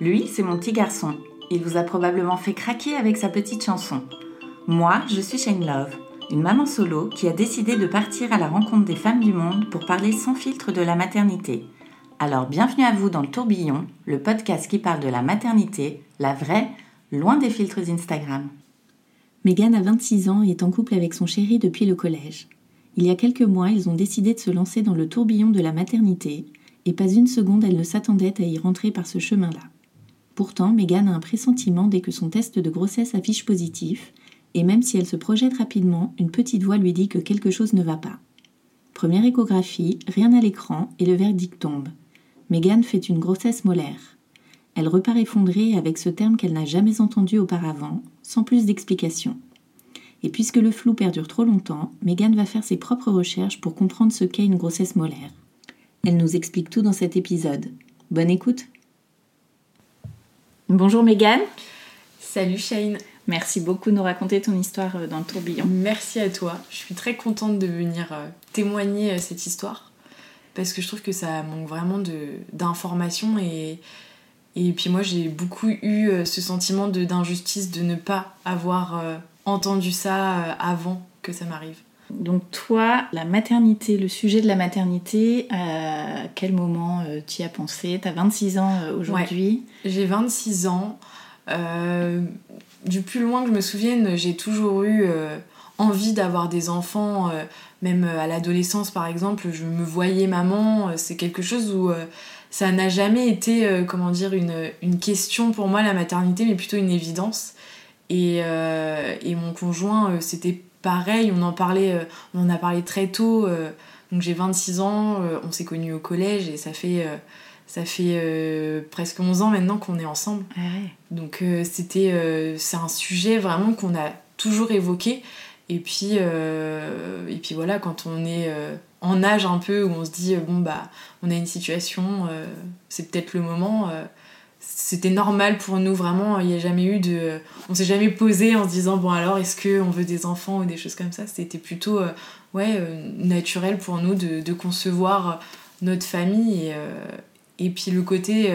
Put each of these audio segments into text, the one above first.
Lui, c'est mon petit garçon. Il vous a probablement fait craquer avec sa petite chanson. Moi, je suis Shane Love, une maman solo qui a décidé de partir à la rencontre des femmes du monde pour parler sans filtre de la maternité. Alors bienvenue à vous dans le tourbillon, le podcast qui parle de la maternité, la vraie, loin des filtres Instagram. Megan a 26 ans et est en couple avec son chéri depuis le collège. Il y a quelques mois, ils ont décidé de se lancer dans le tourbillon de la maternité, et pas une seconde elle ne s'attendait à y rentrer par ce chemin-là. Pourtant, Megan a un pressentiment dès que son test de grossesse affiche positif, et même si elle se projette rapidement, une petite voix lui dit que quelque chose ne va pas. Première échographie, rien à l'écran, et le verdict tombe. Megan fait une grossesse molaire. Elle repart effondrée avec ce terme qu'elle n'a jamais entendu auparavant, sans plus d'explication. Et puisque le flou perdure trop longtemps, Megan va faire ses propres recherches pour comprendre ce qu'est une grossesse molaire. Elle nous explique tout dans cet épisode. Bonne écoute Bonjour Megan. Salut Shane. Merci beaucoup de nous raconter ton histoire euh, dans le tourbillon. Merci à toi. Je suis très contente de venir euh, témoigner euh, cette histoire parce que je trouve que ça manque vraiment d'informations et, et puis moi j'ai beaucoup eu ce sentiment d'injustice de, ne pas avoir entendu ça avant que ça m'arrive. Donc toi, la maternité, le sujet de la maternité, à quel moment tu y as pensé? Tu as 26 ans aujourd'hui? J'ai 26 ans. Euh, du plus loin que je me souvienne, j'ai toujours eu euh, envie d'avoir des enfants, euh, même à l'adolescence par exemple, je me voyais maman, c'est quelque chose où ça n'a jamais été, comment dire, une, une, question pour moi la maternité, mais plutôt une évidence. Et, et mon conjoint, c'était pareil, on en parlait, on en a parlé très tôt, donc j'ai 26 ans, on s'est connus au collège et ça fait ça fait euh, presque 11 ans maintenant qu'on est ensemble. Ah Donc euh, c'était euh, c'est un sujet vraiment qu'on a toujours évoqué. Et puis, et puis voilà, quand on est en âge un peu où on se dit, bon bah, on a une situation, c'est peut-être le moment. c'était normal pour nous vraiment, il n'y a jamais eu de... On s'est jamais posé en se disant, bon alors, est-ce qu'on veut des enfants ou des choses comme ça? C'était plutôt, ouais, naturel pour nous de, concevoir notre famille et puis le côté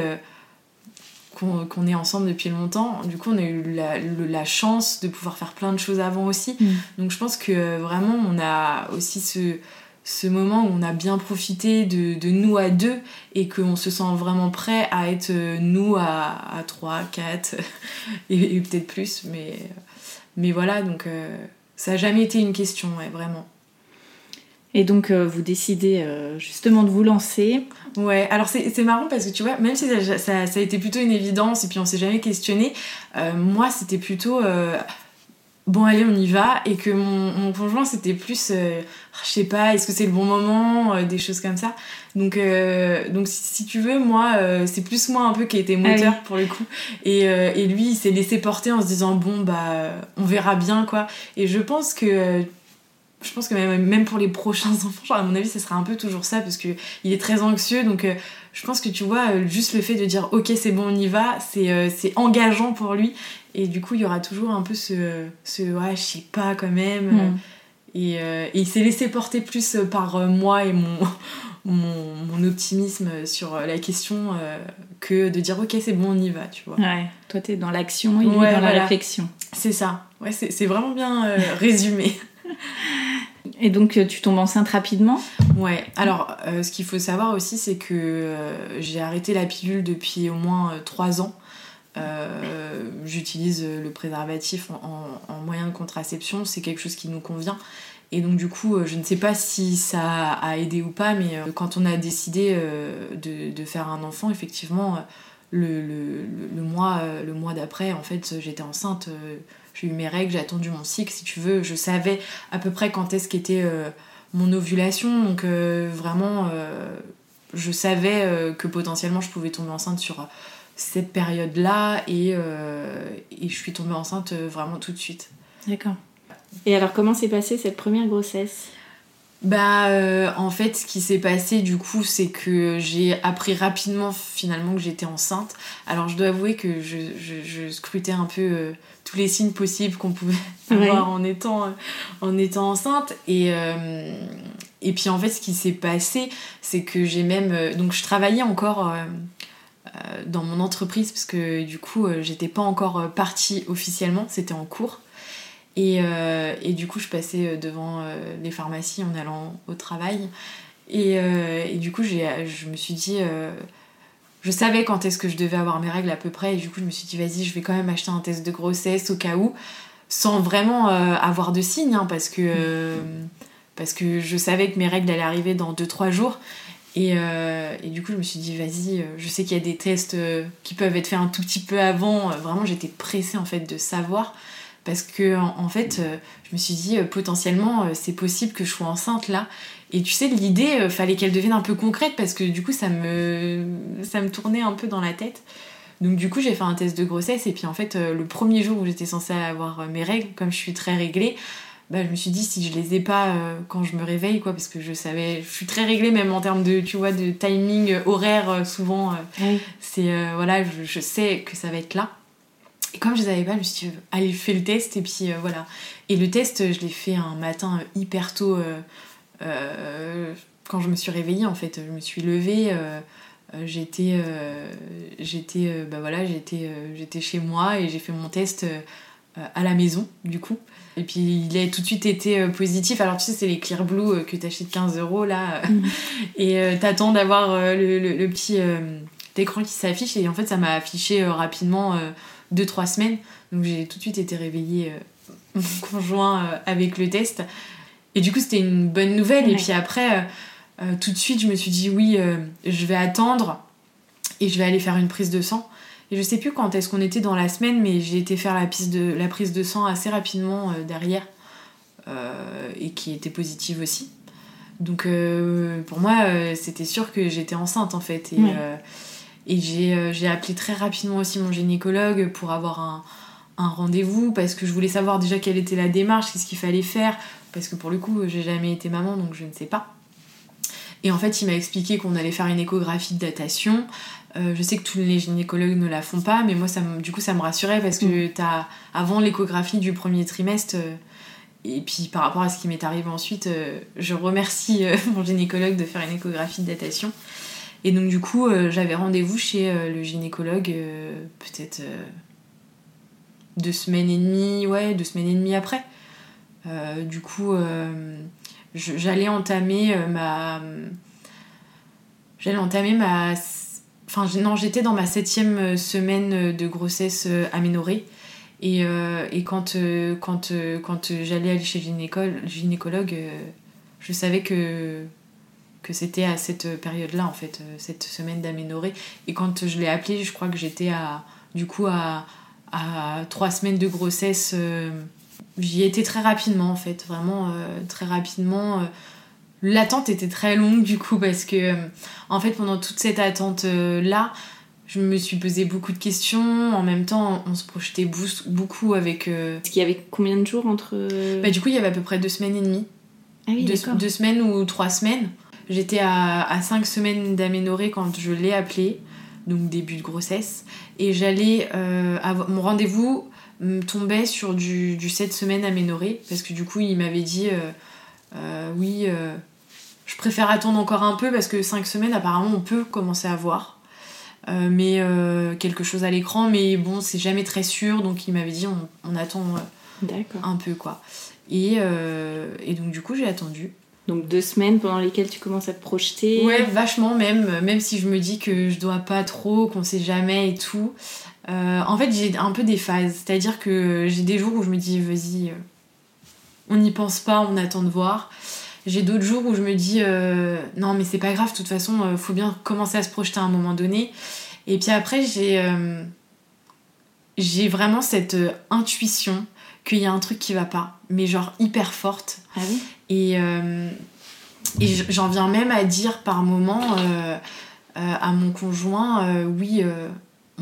euh, qu'on est ensemble depuis longtemps, du coup on a eu la, la, chance de pouvoir faire plein de choses avant aussi. Mm. Donc je pense que vraiment on a aussi ce, ce moment où on a bien profité de, de nous à deux et qu'on se sent vraiment prêt à être euh, nous à, à 3, 4 et, peut-être plus. Mais, mais voilà, donc euh, ça n'a jamais été une question, ouais, vraiment. Et donc, euh, vous décidez euh, justement de vous lancer. Ouais, alors c'est marrant parce que tu vois, même si ça, ça, a été plutôt une évidence et puis on s'est jamais questionné, euh, moi c'était plutôt bon, allez, on y va. Et que mon, mon conjoint c'était plus, je sais pas, est-ce que c'est le bon moment, des choses comme ça. Donc, donc si, tu veux, moi, c'est plus moi un peu qui a été moteur ah pour le coup. Et, et lui, il s'est laissé porter en se disant, bon, bah, on verra bien quoi. Et je pense que je pense que même, même pour les prochains enfants, à mon avis, ce sera un peu toujours ça parce qu'il est très anxieux. Donc, euh, je pense que tu vois, euh, juste le fait de dire ok, c'est bon, on y va, euh, c'est engageant pour lui. Et du coup, il y aura toujours un peu ce, ce ouais, je sais pas quand même. Mm. Et, il s'est laissé porter plus par moi et mon, mon, mon, optimisme sur la question que de dire ok, c'est bon, on y va, tu vois. Ouais, toi, t'es dans l'action et lui dans la réflexion. C'est ça. Ouais, c'est vraiment bien résumé. Et donc euh, tu tombes enceinte rapidement? Ouais, alors euh, ce qu'il faut savoir aussi c'est que euh, j'ai arrêté la pilule depuis au moins 3 ans. J'utilise le préservatif en, moyen de contraception, c'est quelque chose qui nous convient. Et donc du coup, je ne sais pas si ça a aidé ou pas, mais quand on a décidé de, faire un enfant, effectivement, mois, le mois d'après, en fait, j'étais enceinte j'ai eu mes règles, j'ai attendu mon cycle, si tu veux. Je savais à peu près quand est-ce qu'était euh, mon ovulation. Donc euh, vraiment, euh, je savais que potentiellement je pouvais tomber enceinte sur cette période-là. Et, et, je suis tombée enceinte vraiment tout de suite. D'accord. Et alors comment s'est passée cette première grossesse? Bah, euh, en fait, ce qui s'est passé du coup, c'est que j'ai appris rapidement finalement que j'étais enceinte. Alors, je dois avouer que je, je, scrutais un peu euh, tous les signes possibles qu'on pouvait avoir en, étant, euh, en étant enceinte. Et, et puis, en fait, ce qui s'est passé, c'est que j'ai même. donc, je travaillais encore dans mon entreprise parce que du coup, j'étais pas encore partie officiellement, c'était en cours. Euh, et, du coup, je passais euh, devant euh, les pharmacies en allant au travail. Et, du coup, je me suis dit, je savais quand est-ce que je devais avoir mes règles à peu près. Et du coup, je me suis dit, vas-y, je vais quand même acheter un test de grossesse au cas où, sans vraiment avoir de signes, hein, parce, que, parce que je savais que mes règles allaient arriver dans 2-3 jours. Et, et, du coup, je me suis dit, vas-y, je sais qu'il y a des tests qui peuvent être faits un tout petit peu avant. Vraiment, j'étais pressée en fait de savoir parce que en, fait euh, je me suis dit euh, potentiellement euh, c'est possible que je sois enceinte là et tu sais l'idée fallait qu'elle devienne un peu concrète parce que du coup ça me ça me tournait un peu dans la tête donc du coup j'ai fait un test de grossesse et puis en fait le premier jour où j'étais censée avoir mes règles comme je suis très réglée bah, je me suis dit si je les ai pas quand je me réveille quoi parce que je savais je suis très réglée même en termes de tu vois de timing horaire souvent c'est voilà je, sais que ça va être là et comme je ne savais pas, je me suis dit, allez, fais le test. Et puis euh, voilà. Et le test, je l'ai fait un matin hyper tôt. Euh, quand je me suis réveillée, en fait, je me suis levée. j'étais j'étais bah voilà j'étais j'étais chez moi et j'ai fait mon test à la maison du coup et puis il a tout de suite été positif alors tu sais c'est les Clear Blue que t'achètes 15 euros là mm. et t'attends d'avoir le, le, petit écran qui s'affiche et en fait ça m'a affiché rapidement 2-3 semaines. Donc j'ai tout de suite été réveillée euh, conjoint euh, avec le test. Et du coup, c'était une bonne nouvelle. Et puis après, euh, tout de suite, je me suis dit oui, je vais attendre et je vais aller faire une prise de sang. Et je sais plus quand est-ce qu'on était dans la semaine, mais j'ai été faire la, de, la prise de sang assez rapidement derrière et qui était positive aussi. Donc pour moi, c'était sûr que j'étais enceinte en fait. Et, et euh, j'ai appelé très rapidement aussi mon gynécologue pour avoir un, un rendez-vous parce que je voulais savoir déjà quelle était la démarche, qu'est-ce qu'il fallait faire. Parce que pour le coup, j'ai jamais été maman donc je ne sais pas. Et en fait, il m'a expliqué qu'on allait faire une échographie de datation. Euh, je sais que tous les gynécologues ne la font pas, mais moi, ça du coup, ça me rassurait parce que mm. as, avant l'échographie du premier trimestre, euh, et puis par rapport à ce qui m'est arrivé ensuite, je remercie mon gynécologue de faire une échographie de datation. Et donc du coup, euh, j'avais rendez-vous chez euh, le gynécologue euh, peut-être deux semaines et demie, ouais, deux semaines et demie après. Du coup, j'allais entamer ma... J'allais entamer ma... Enfin, non, j'étais dans ma septième semaine de grossesse aménorée. Et, quand, quand, quand j'allais aller chez le gynécologue, je savais que que c'était à cette période-là, en fait, euh, cette semaine d'aménorée. Et quand je l'ai appelé, je crois que j'étais à, du coup, à, à trois semaines de grossesse. Euh, j'y étais très rapidement, en fait, vraiment euh, très rapidement. L'attente était très longue, du coup, parce que, en fait, pendant toute cette attente-là, je me suis posé beaucoup de questions. En même temps, on se projetait beaucoup avec. Est-ce qu'il y avait combien de jours entre. Bah, du coup, il y avait à peu près deux semaines et demie. Ah oui, deux, deux, semaines ou trois semaines. J'étais à, à 5 semaines d'aménorrhée quand je l'ai appelé, donc début de grossesse. Et j'allais. Euh, mon rendez-vous tombait sur du, du 7 semaines aménorrhée, parce que du coup, il m'avait dit euh, euh, Oui, je préfère attendre encore un peu, parce que 5 semaines, apparemment, on peut commencer à voir. mais quelque chose à l'écran, mais bon, c'est jamais très sûr, donc il m'avait dit on, on attend un peu quoi. Et, et donc du coup j'ai attendu. Donc deux semaines pendant lesquelles tu commences à te projeter. Ouais, vachement même, même si je me dis que je dois pas trop, qu'on sait jamais et tout. Euh, en fait, j'ai un peu des phases. C'est-à-dire que j'ai des jours où je me dis, vas-y, euh, on n'y pense pas, on attend de voir. J'ai d'autres jours où je me dis, euh, non, mais c'est pas grave, de toute façon, faut bien commencer à se projeter à un moment donné. Et puis après, j'ai j'ai vraiment cette intuition qu'il y a un truc qui va pas, mais genre hyper forte. Ah oui et, et j'en viens même à dire par moment à mon conjoint, oui,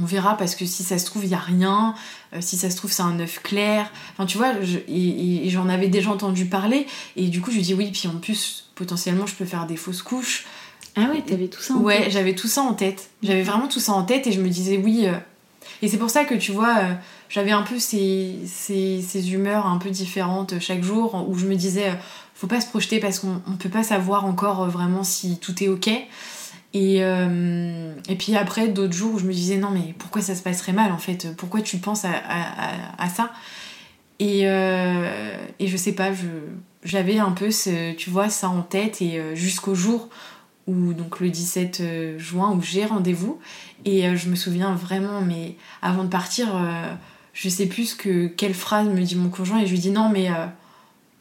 on verra parce que si ça se trouve, il y a rien. si ça se trouve, c'est un œuf clair. Enfin, tu vois, et, j'en avais déjà entendu parler. Et du coup, je lui dis oui, puis en plus, potentiellement, je peux faire des fausses couches. Ah ouais, t'avais tout ça en ouais, j'avais tout ça en tête. J'avais vraiment tout ça en tête et je me disais oui. Et c'est pour ça que tu vois, j'avais un peu ces, ces, ces, humeurs un peu différentes chaque jour où je me disais faut pas se projeter parce qu'on ne peut pas savoir encore euh, vraiment si tout est ok. Et, euh, et puis après, d'autres jours où je me disais non, mais pourquoi ça se passerait mal en fait? Pourquoi tu penses à, ça? Et, euh, et je sais pas, j'avais un peu tu vois, ça en tête et jusqu'au jour où, donc le 17 juin, où j'ai rendez-vous. Et je me souviens vraiment, mais avant de partir, je sais plus que quelle phrase me dit mon conjoint et je lui dis non, mais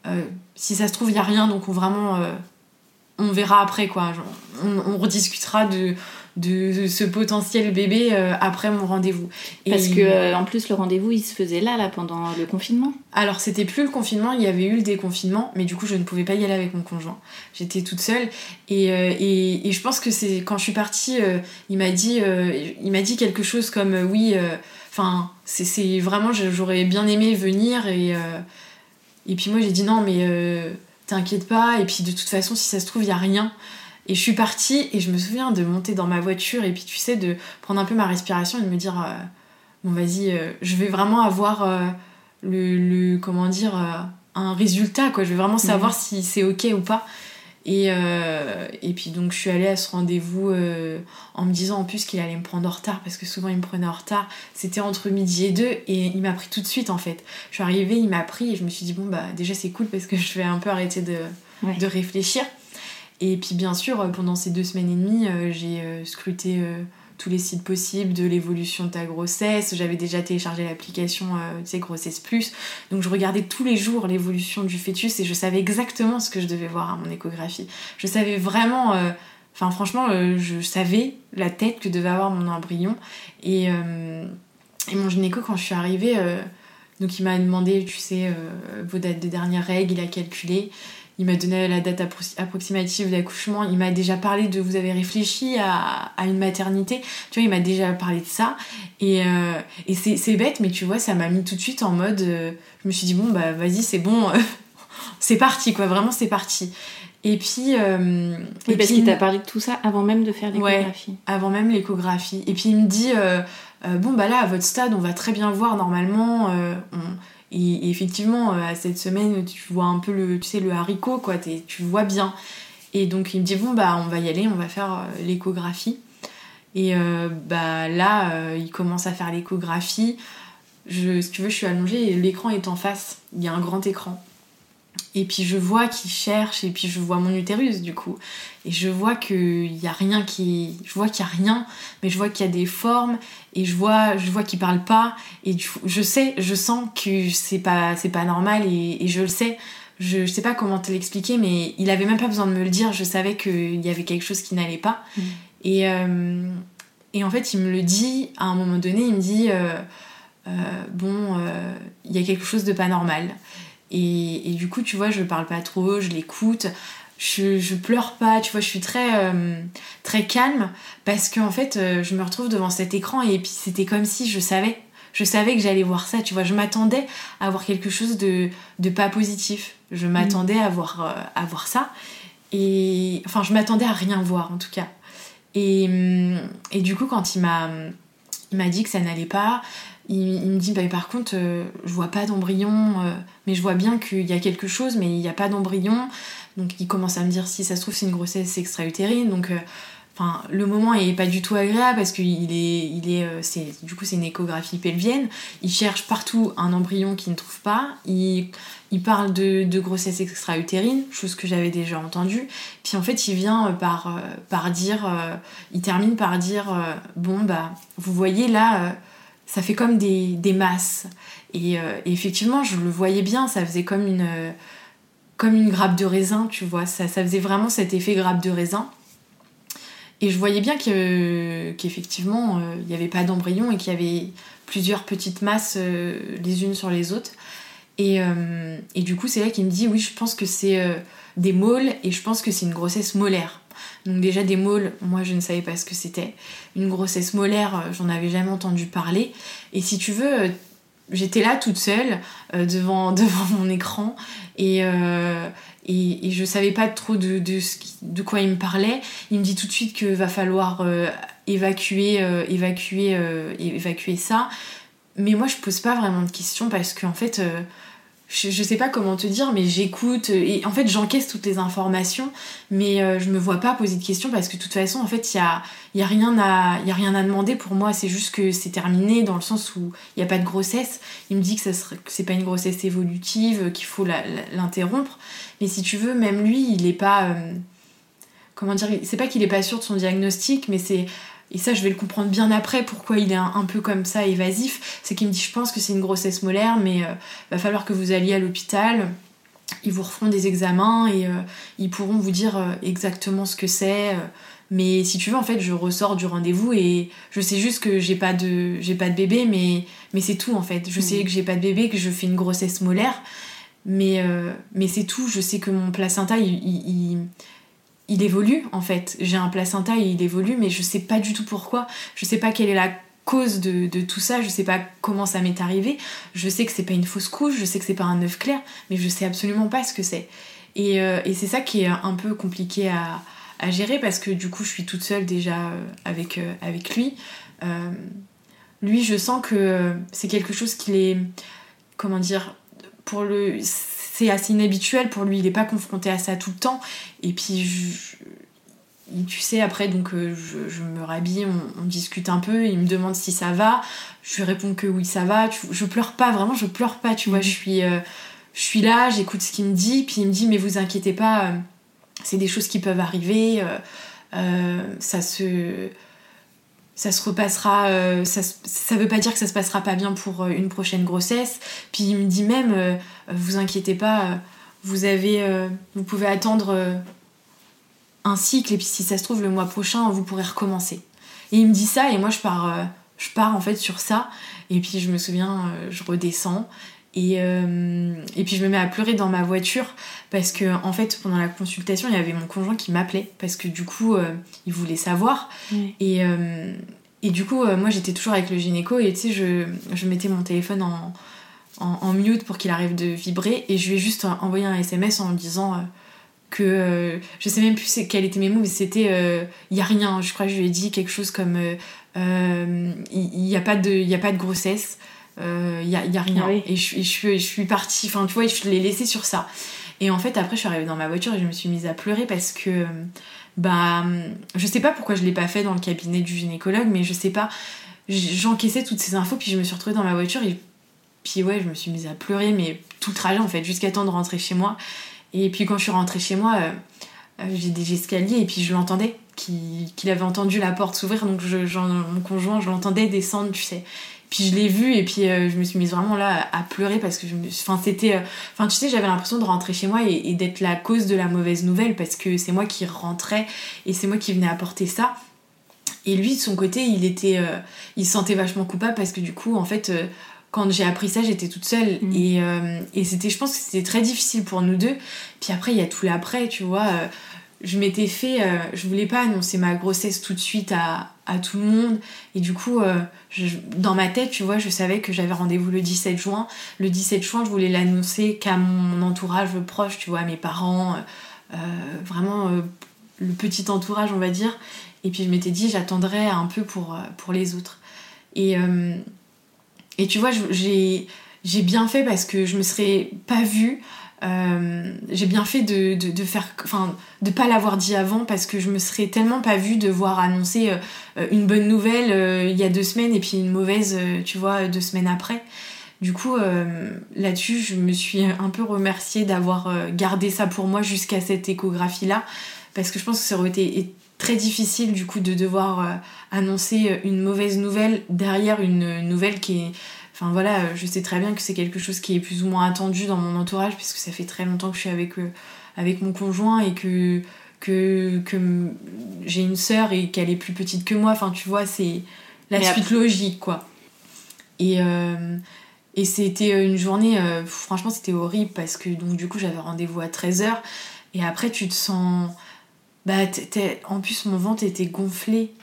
euh, si ça se trouve, il n'y a rien, donc on vraiment. Euh, on verra après, quoi. on, rediscutera de, de ce potentiel bébé euh, après mon rendez-vous. Parce que en plus le rendez-vous il se faisait là là pendant le confinement. Alors c'était plus le confinement, il y avait eu le déconfinement, mais du coup je ne pouvais pas y aller avec mon conjoint. J'étais toute seule et, et, et, je pense que c'est quand je suis partie, il m'a dit il m'a dit quelque chose comme oui, enfin c'est vraiment j'aurais bien aimé venir et et puis moi j'ai dit non mais euh, t'inquiète pas et puis de toute façon si ça se trouve il y a rien. Et je suis partie et je me souviens de monter dans ma voiture et puis tu sais de prendre un peu ma respiration et de me dire euh, bon vas-y euh, je vais vraiment avoir le, comment dire un résultat quoi. Je vais vraiment savoir si c'est ok ou pas et, euh, et puis donc je suis allée à ce rendez-vous euh, en me disant en plus qu'il allait me prendre en retard parce que souvent il me prenait en retard. C'était entre midi et deux et il m'a pris tout de suite en fait. Je suis arrivée, il m'a pris et je me suis dit bon bah déjà c'est cool parce que je vais un peu arrêter de, de réfléchir. Et puis bien sûr pendant ces deux semaines et demie euh, j'ai scruté tous les sites possibles de l'évolution de ta grossesse. J'avais déjà téléchargé l'application, euh, tu Grossesse Plus. Donc je regardais tous les jours l'évolution du fœtus et je savais exactement ce que je devais voir à mon échographie. Je savais vraiment... Euh, enfin franchement, euh, je savais la tête que devait avoir mon embryon. Et, mon gynéco, quand je suis arrivée, donc il m'a demandé, tu sais, vos dates de dernière règles, il a calculé il m'a donné la date approximative d'accouchement, il m'a déjà parlé de vous avez réfléchi à, une maternité, tu vois, il m'a déjà parlé de ça. Et, euh, et c'est bête, mais tu vois, ça m'a mis tout de suite en mode, euh, je me suis dit, bon, bah vas-y, c'est bon, c'est parti, quoi, vraiment, c'est parti. Et puis. Euh, et parce qu'il t'a parlé de tout ça avant même de faire l'échographie. Ouais, avant même l'échographie. Et puis il me dit, bon, bah là, à votre stade, on va très bien voir normalement. On, et, effectivement, euh, à cette semaine, tu vois un peu le, tu le haricot, quoi, tu vois bien. Et donc il me dit, bon, bah on va y aller, on va faire euh, l'échographie. Et euh, bah là, il commence à faire l'échographie. Je, si tu veux, je suis allongée et l'écran est en face. Il y a un grand écran. Et puis je vois qu'il cherche, et puis je vois mon utérus du coup. Et je vois qu'il y a rien qui. Je vois qu'il y a rien, mais je vois qu'il y a des formes, et je vois, je vois qu'il parle pas, et je sais, je sens que c'est pas, c'est pas normal, et, je le sais. Je, je sais pas comment te l'expliquer, mais il avait même pas besoin de me le dire, je savais qu'il y avait quelque chose qui n'allait pas. Mm. Et, euh, et en fait, il me le dit à un moment donné, il me dit euh, euh, Bon, il y a quelque chose de pas normal. Et, du coup, tu vois, je parle pas trop, je l'écoute. Je, je, pleure pas, tu vois, je suis très, euh, très calme parce qu'en fait, euh, je me retrouve devant cet écran et puis c'était comme si je savais, je savais que j'allais voir ça, tu vois, je m'attendais à voir quelque chose de, de pas positif. Je m'attendais à, voir, euh, à voir ça et enfin, je m'attendais à rien voir en tout cas. Et, et du coup, quand il m'a il m'a dit que ça n'allait pas, il, me dit bah, par contre euh, je vois pas d'embryon euh, mais je vois bien qu'il y a quelque chose mais il n'y a pas d'embryon. Donc il commence à me dire si ça se trouve c'est une grossesse extra-utérine. Donc euh, enfin le moment est pas du tout agréable parce qu'il est il est c'est du coup c'est une échographie pelvienne. Il cherche partout un embryon qu'il ne trouve pas. Il, il parle de, de grossesse extra-utérine chose que j'avais déjà entendue. Puis en fait il vient par par dire il termine par dire bon bah vous voyez là ça fait comme des, masses. Et, euh, et, effectivement, je le voyais bien, ça faisait comme une, comme une grappe de raisin, tu vois. Ça, ça faisait vraiment cet effet grappe de raisin. Et je voyais bien que, qu'effectivement, euh, il n'y avait pas d'embryon et qu'il y avait plusieurs petites masses euh, les unes sur les autres. Et, et du coup, c'est là qu'il me dit oui, je pense que c'est des môles et je pense que c'est une grossesse molaire. Donc déjà des môles, moi je ne savais pas ce que c'était. Une grossesse molaire, j'en avais jamais entendu parler. Et si tu veux, j'étais là toute seule devant, devant mon écran et, et, et, je savais pas trop de, quoi il me parlait. Il me dit tout de suite qu'il va falloir euh, évacuer, euh, évacuer, euh, évacuer ça. Mais moi, je pose pas vraiment de questions parce qu'en fait, je, sais pas comment te dire, mais j'écoute et en fait j'encaisse toutes les informations, mais euh, je me vois pas poser de questions parce que de toute façon en fait il y a, rien à demander pour moi, c'est juste que c'est terminé dans le sens où il y a pas de grossesse. Il me dit que ça serait, que c'est pas une grossesse évolutive, qu'il faut l'interrompre, mais si tu veux même lui il est pas euh, comment dire, c'est pas qu'il est pas sûr de son diagnostic, mais c'est et ça je vais le comprendre bien après pourquoi il est un, peu comme ça évasif, c'est qu'il me dit je pense que c'est une grossesse molaire mais euh, va falloir que vous alliez à l'hôpital, ils vous referont des examens et euh, ils pourront vous dire euh, exactement ce que c'est. mais si tu veux en fait je ressors du rendez-vous et je sais juste que j'ai pas de j'ai pas de bébé mais mais c'est tout en fait. Je sais mmh. que j'ai pas de bébé que je fais une grossesse molaire mais mais c'est tout, je sais que mon placenta il il évolue en fait. J'ai un placenta et il évolue, mais je sais pas du tout pourquoi. Je sais pas quelle est la cause de, tout ça, je sais pas comment ça m'est arrivé. Je sais que c'est pas une fausse couche, je sais que c'est pas un œuf clair, mais je sais absolument pas ce que c'est. Et, euh, c'est ça qui est un peu compliqué à, gérer parce que du coup je suis toute seule déjà euh, avec, euh, avec lui. lui, je sens que c'est quelque chose qu'il est. Comment dire Pour le c'est assez inhabituel pour lui, il n'est pas confronté à ça tout le temps. Et puis, tu sais, après, donc euh, je, me rhabille, on, discute un peu, il me demande si ça va, je lui réponds que oui, ça va. je pleure pas, vraiment, je pleure pas, tu vois, je suis, euh, je suis là, j'écoute ce qu'il me dit, puis il me dit, mais vous inquiétez pas, euh, c'est des choses qui peuvent arriver, ça se ça se repassera, euh, ça, veut pas dire que ça se passera pas bien pour euh, une prochaine grossesse. Puis il me dit même, euh, vous inquiétez pas, vous avez, vous pouvez attendre un cycle et puis si ça se trouve le mois prochain vous pourrez recommencer. Et il me dit ça et moi je pars, je pars en fait sur ça et puis je me souviens, je redescends et, et, puis je me mets à pleurer dans ma voiture parce que en fait pendant la consultation il y avait mon conjoint qui m'appelait parce que du coup il voulait savoir. Et, et du coup, euh, moi j'étais toujours avec le gynéco et tu sais, je, je mettais mon téléphone en, en, mute pour qu'il arrive de vibrer et je lui ai juste envoyé un SMS en me disant euh, que euh, je sais même plus quel était mes mots, mais c'était il y a rien. Je crois que je lui ai dit quelque chose comme il n'y a, pas de, y a pas de grossesse, il y a, y a, rien. Ah et, je, je, je, suis partie, enfin tu vois, je l'ai laissé sur ça. Et en fait, après, je suis arrivée dans ma voiture et je me suis mise à pleurer parce que bah je sais pas pourquoi je l'ai pas fait dans le cabinet du gynécologue mais je sais pas j'encaissais toutes ces infos puis je me suis retrouvée dans ma voiture et puis ouais je me suis mise à pleurer mais tout le trajet en fait jusqu'à temps de rentrer chez moi et puis quand je suis rentrée chez moi euh, euh, j'ai des escaliers et puis je l'entendais qu'il avait entendu la porte s'ouvrir. Donc je, mon conjoint je l'entendais descendre tu sais. Puis je l'ai vu et puis euh, je me suis mise vraiment là à, pleurer parce que enfin c'était euh, enfin tu sais j'avais l'impression de rentrer chez moi et, d'être la cause de la mauvaise nouvelle parce que c'est moi qui rentrais et c'est moi qui venais apporter ça. Et lui de son côté il était euh, il se sentait vachement coupable parce que du coup en fait quand j'ai appris ça j'étais toute seule mmh. et, et c'était je pense que c'était très difficile pour nous deux puis après il y a tout l'après tu vois je m'étais fait, euh, je voulais pas annoncer ma grossesse tout de suite à, à tout le monde. Et du coup, euh, dans ma tête, tu vois, je savais que j'avais rendez-vous le 17 juin. Le 17 juin, je voulais l'annoncer qu'à mon entourage proche, tu vois, à mes parents, euh, vraiment le petit entourage, on va dire. Et puis je m'étais dit, j'attendrai un peu pour, pour les autres. Et, et tu vois, j'ai bien fait parce que je me serais pas vue euh, j'ai bien fait de, de, faire enfin de pas l'avoir dit avant parce que je me serais tellement pas vue de voir annoncer euh, une bonne nouvelle euh, il y a deux semaines et puis une mauvaise tu vois deux semaines après. Du coup là-dessus je me suis un peu remerciée d'avoir gardé ça pour moi jusqu'à cette échographie là parce que je pense que ça aurait été très difficile du coup de devoir annoncer une mauvaise nouvelle derrière une nouvelle qui est Enfin voilà, je sais très bien que c'est quelque chose qui est plus ou moins attendu dans mon entourage puisque ça fait très longtemps que je suis avec, euh, avec mon conjoint et que, que, que j'ai une sœur et qu'elle est plus petite que moi. Enfin tu vois, c'est la suite logique quoi. Et, euh, et c'était une journée, franchement, c'était horrible parce que donc du coup, j'avais rendez-vous à 13h. Et après, tu te sens. Bah, en plus, mon ventre était gonflé.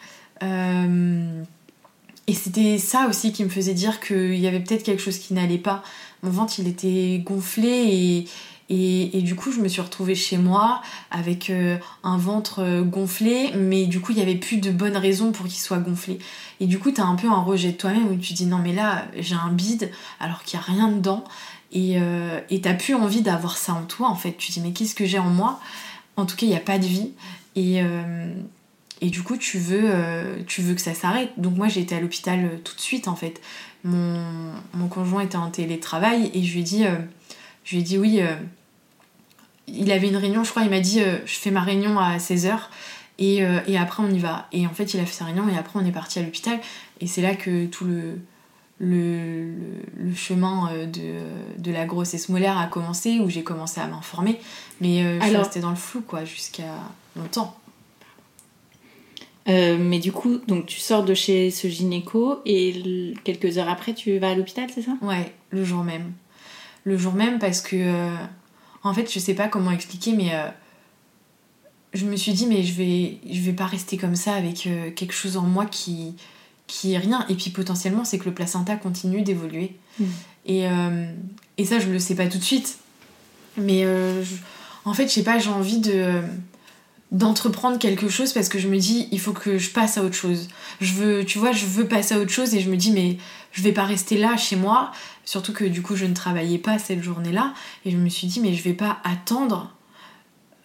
Et c'était ça aussi qui me faisait dire qu'il y avait peut-être quelque chose qui n'allait pas. Mon ventre, il était gonflé et, du coup, je me suis retrouvée chez moi avec euh, un ventre euh, gonflé, mais du coup, il n'y avait plus de bonnes raisons pour qu'il soit gonflé. Et du coup, tu un peu un rejet de toi-même où tu dis non, mais là, j'ai un bide alors qu'il n'y a rien dedans. Et euh, tu plus envie d'avoir ça en toi, en fait. Tu dis mais qu'est-ce que j'ai en moi? En tout cas, il n'y a pas de vie. Et, et du coup, tu veux, euh, tu veux que ça s'arrête. Donc moi, j'ai été à l'hôpital euh, tout de suite, en fait. Mon, conjoint était en télétravail et je lui ai dit, euh, oui. il avait une réunion, je crois, il m'a dit, je fais ma réunion à 16h et, et, après on y va. Et en fait, il a fait sa réunion et après on est parti à l'hôpital. Et c'est là que tout le, le, le, chemin de, de, la grossesse molaire a commencé, où j'ai commencé à m'informer. Mais je suis restée dans le flou, quoi, jusqu'à longtemps. Euh, mais du coup, donc tu sors de chez ce gynéco et quelques heures après, tu vas à l'hôpital, c'est ça? Ouais, le jour même. Le jour même parce que, euh, en fait, je sais pas comment expliquer, mais euh, je me suis dit, mais je vais, je vais pas rester comme ça avec quelque chose en moi qui, qui est rien. Et puis potentiellement, c'est que le placenta continue d'évoluer. Hmm. Et, et ça, je le sais pas tout de suite. Mais en fait, je sais pas, j'ai envie de d'entreprendre quelque chose parce que je me dis il faut que je passe à autre chose. Je veux tu vois, je veux passer à autre chose et je me dis mais je vais pas rester là chez moi, surtout que du coup je ne travaillais pas cette journée-là et je me suis dit mais je vais pas attendre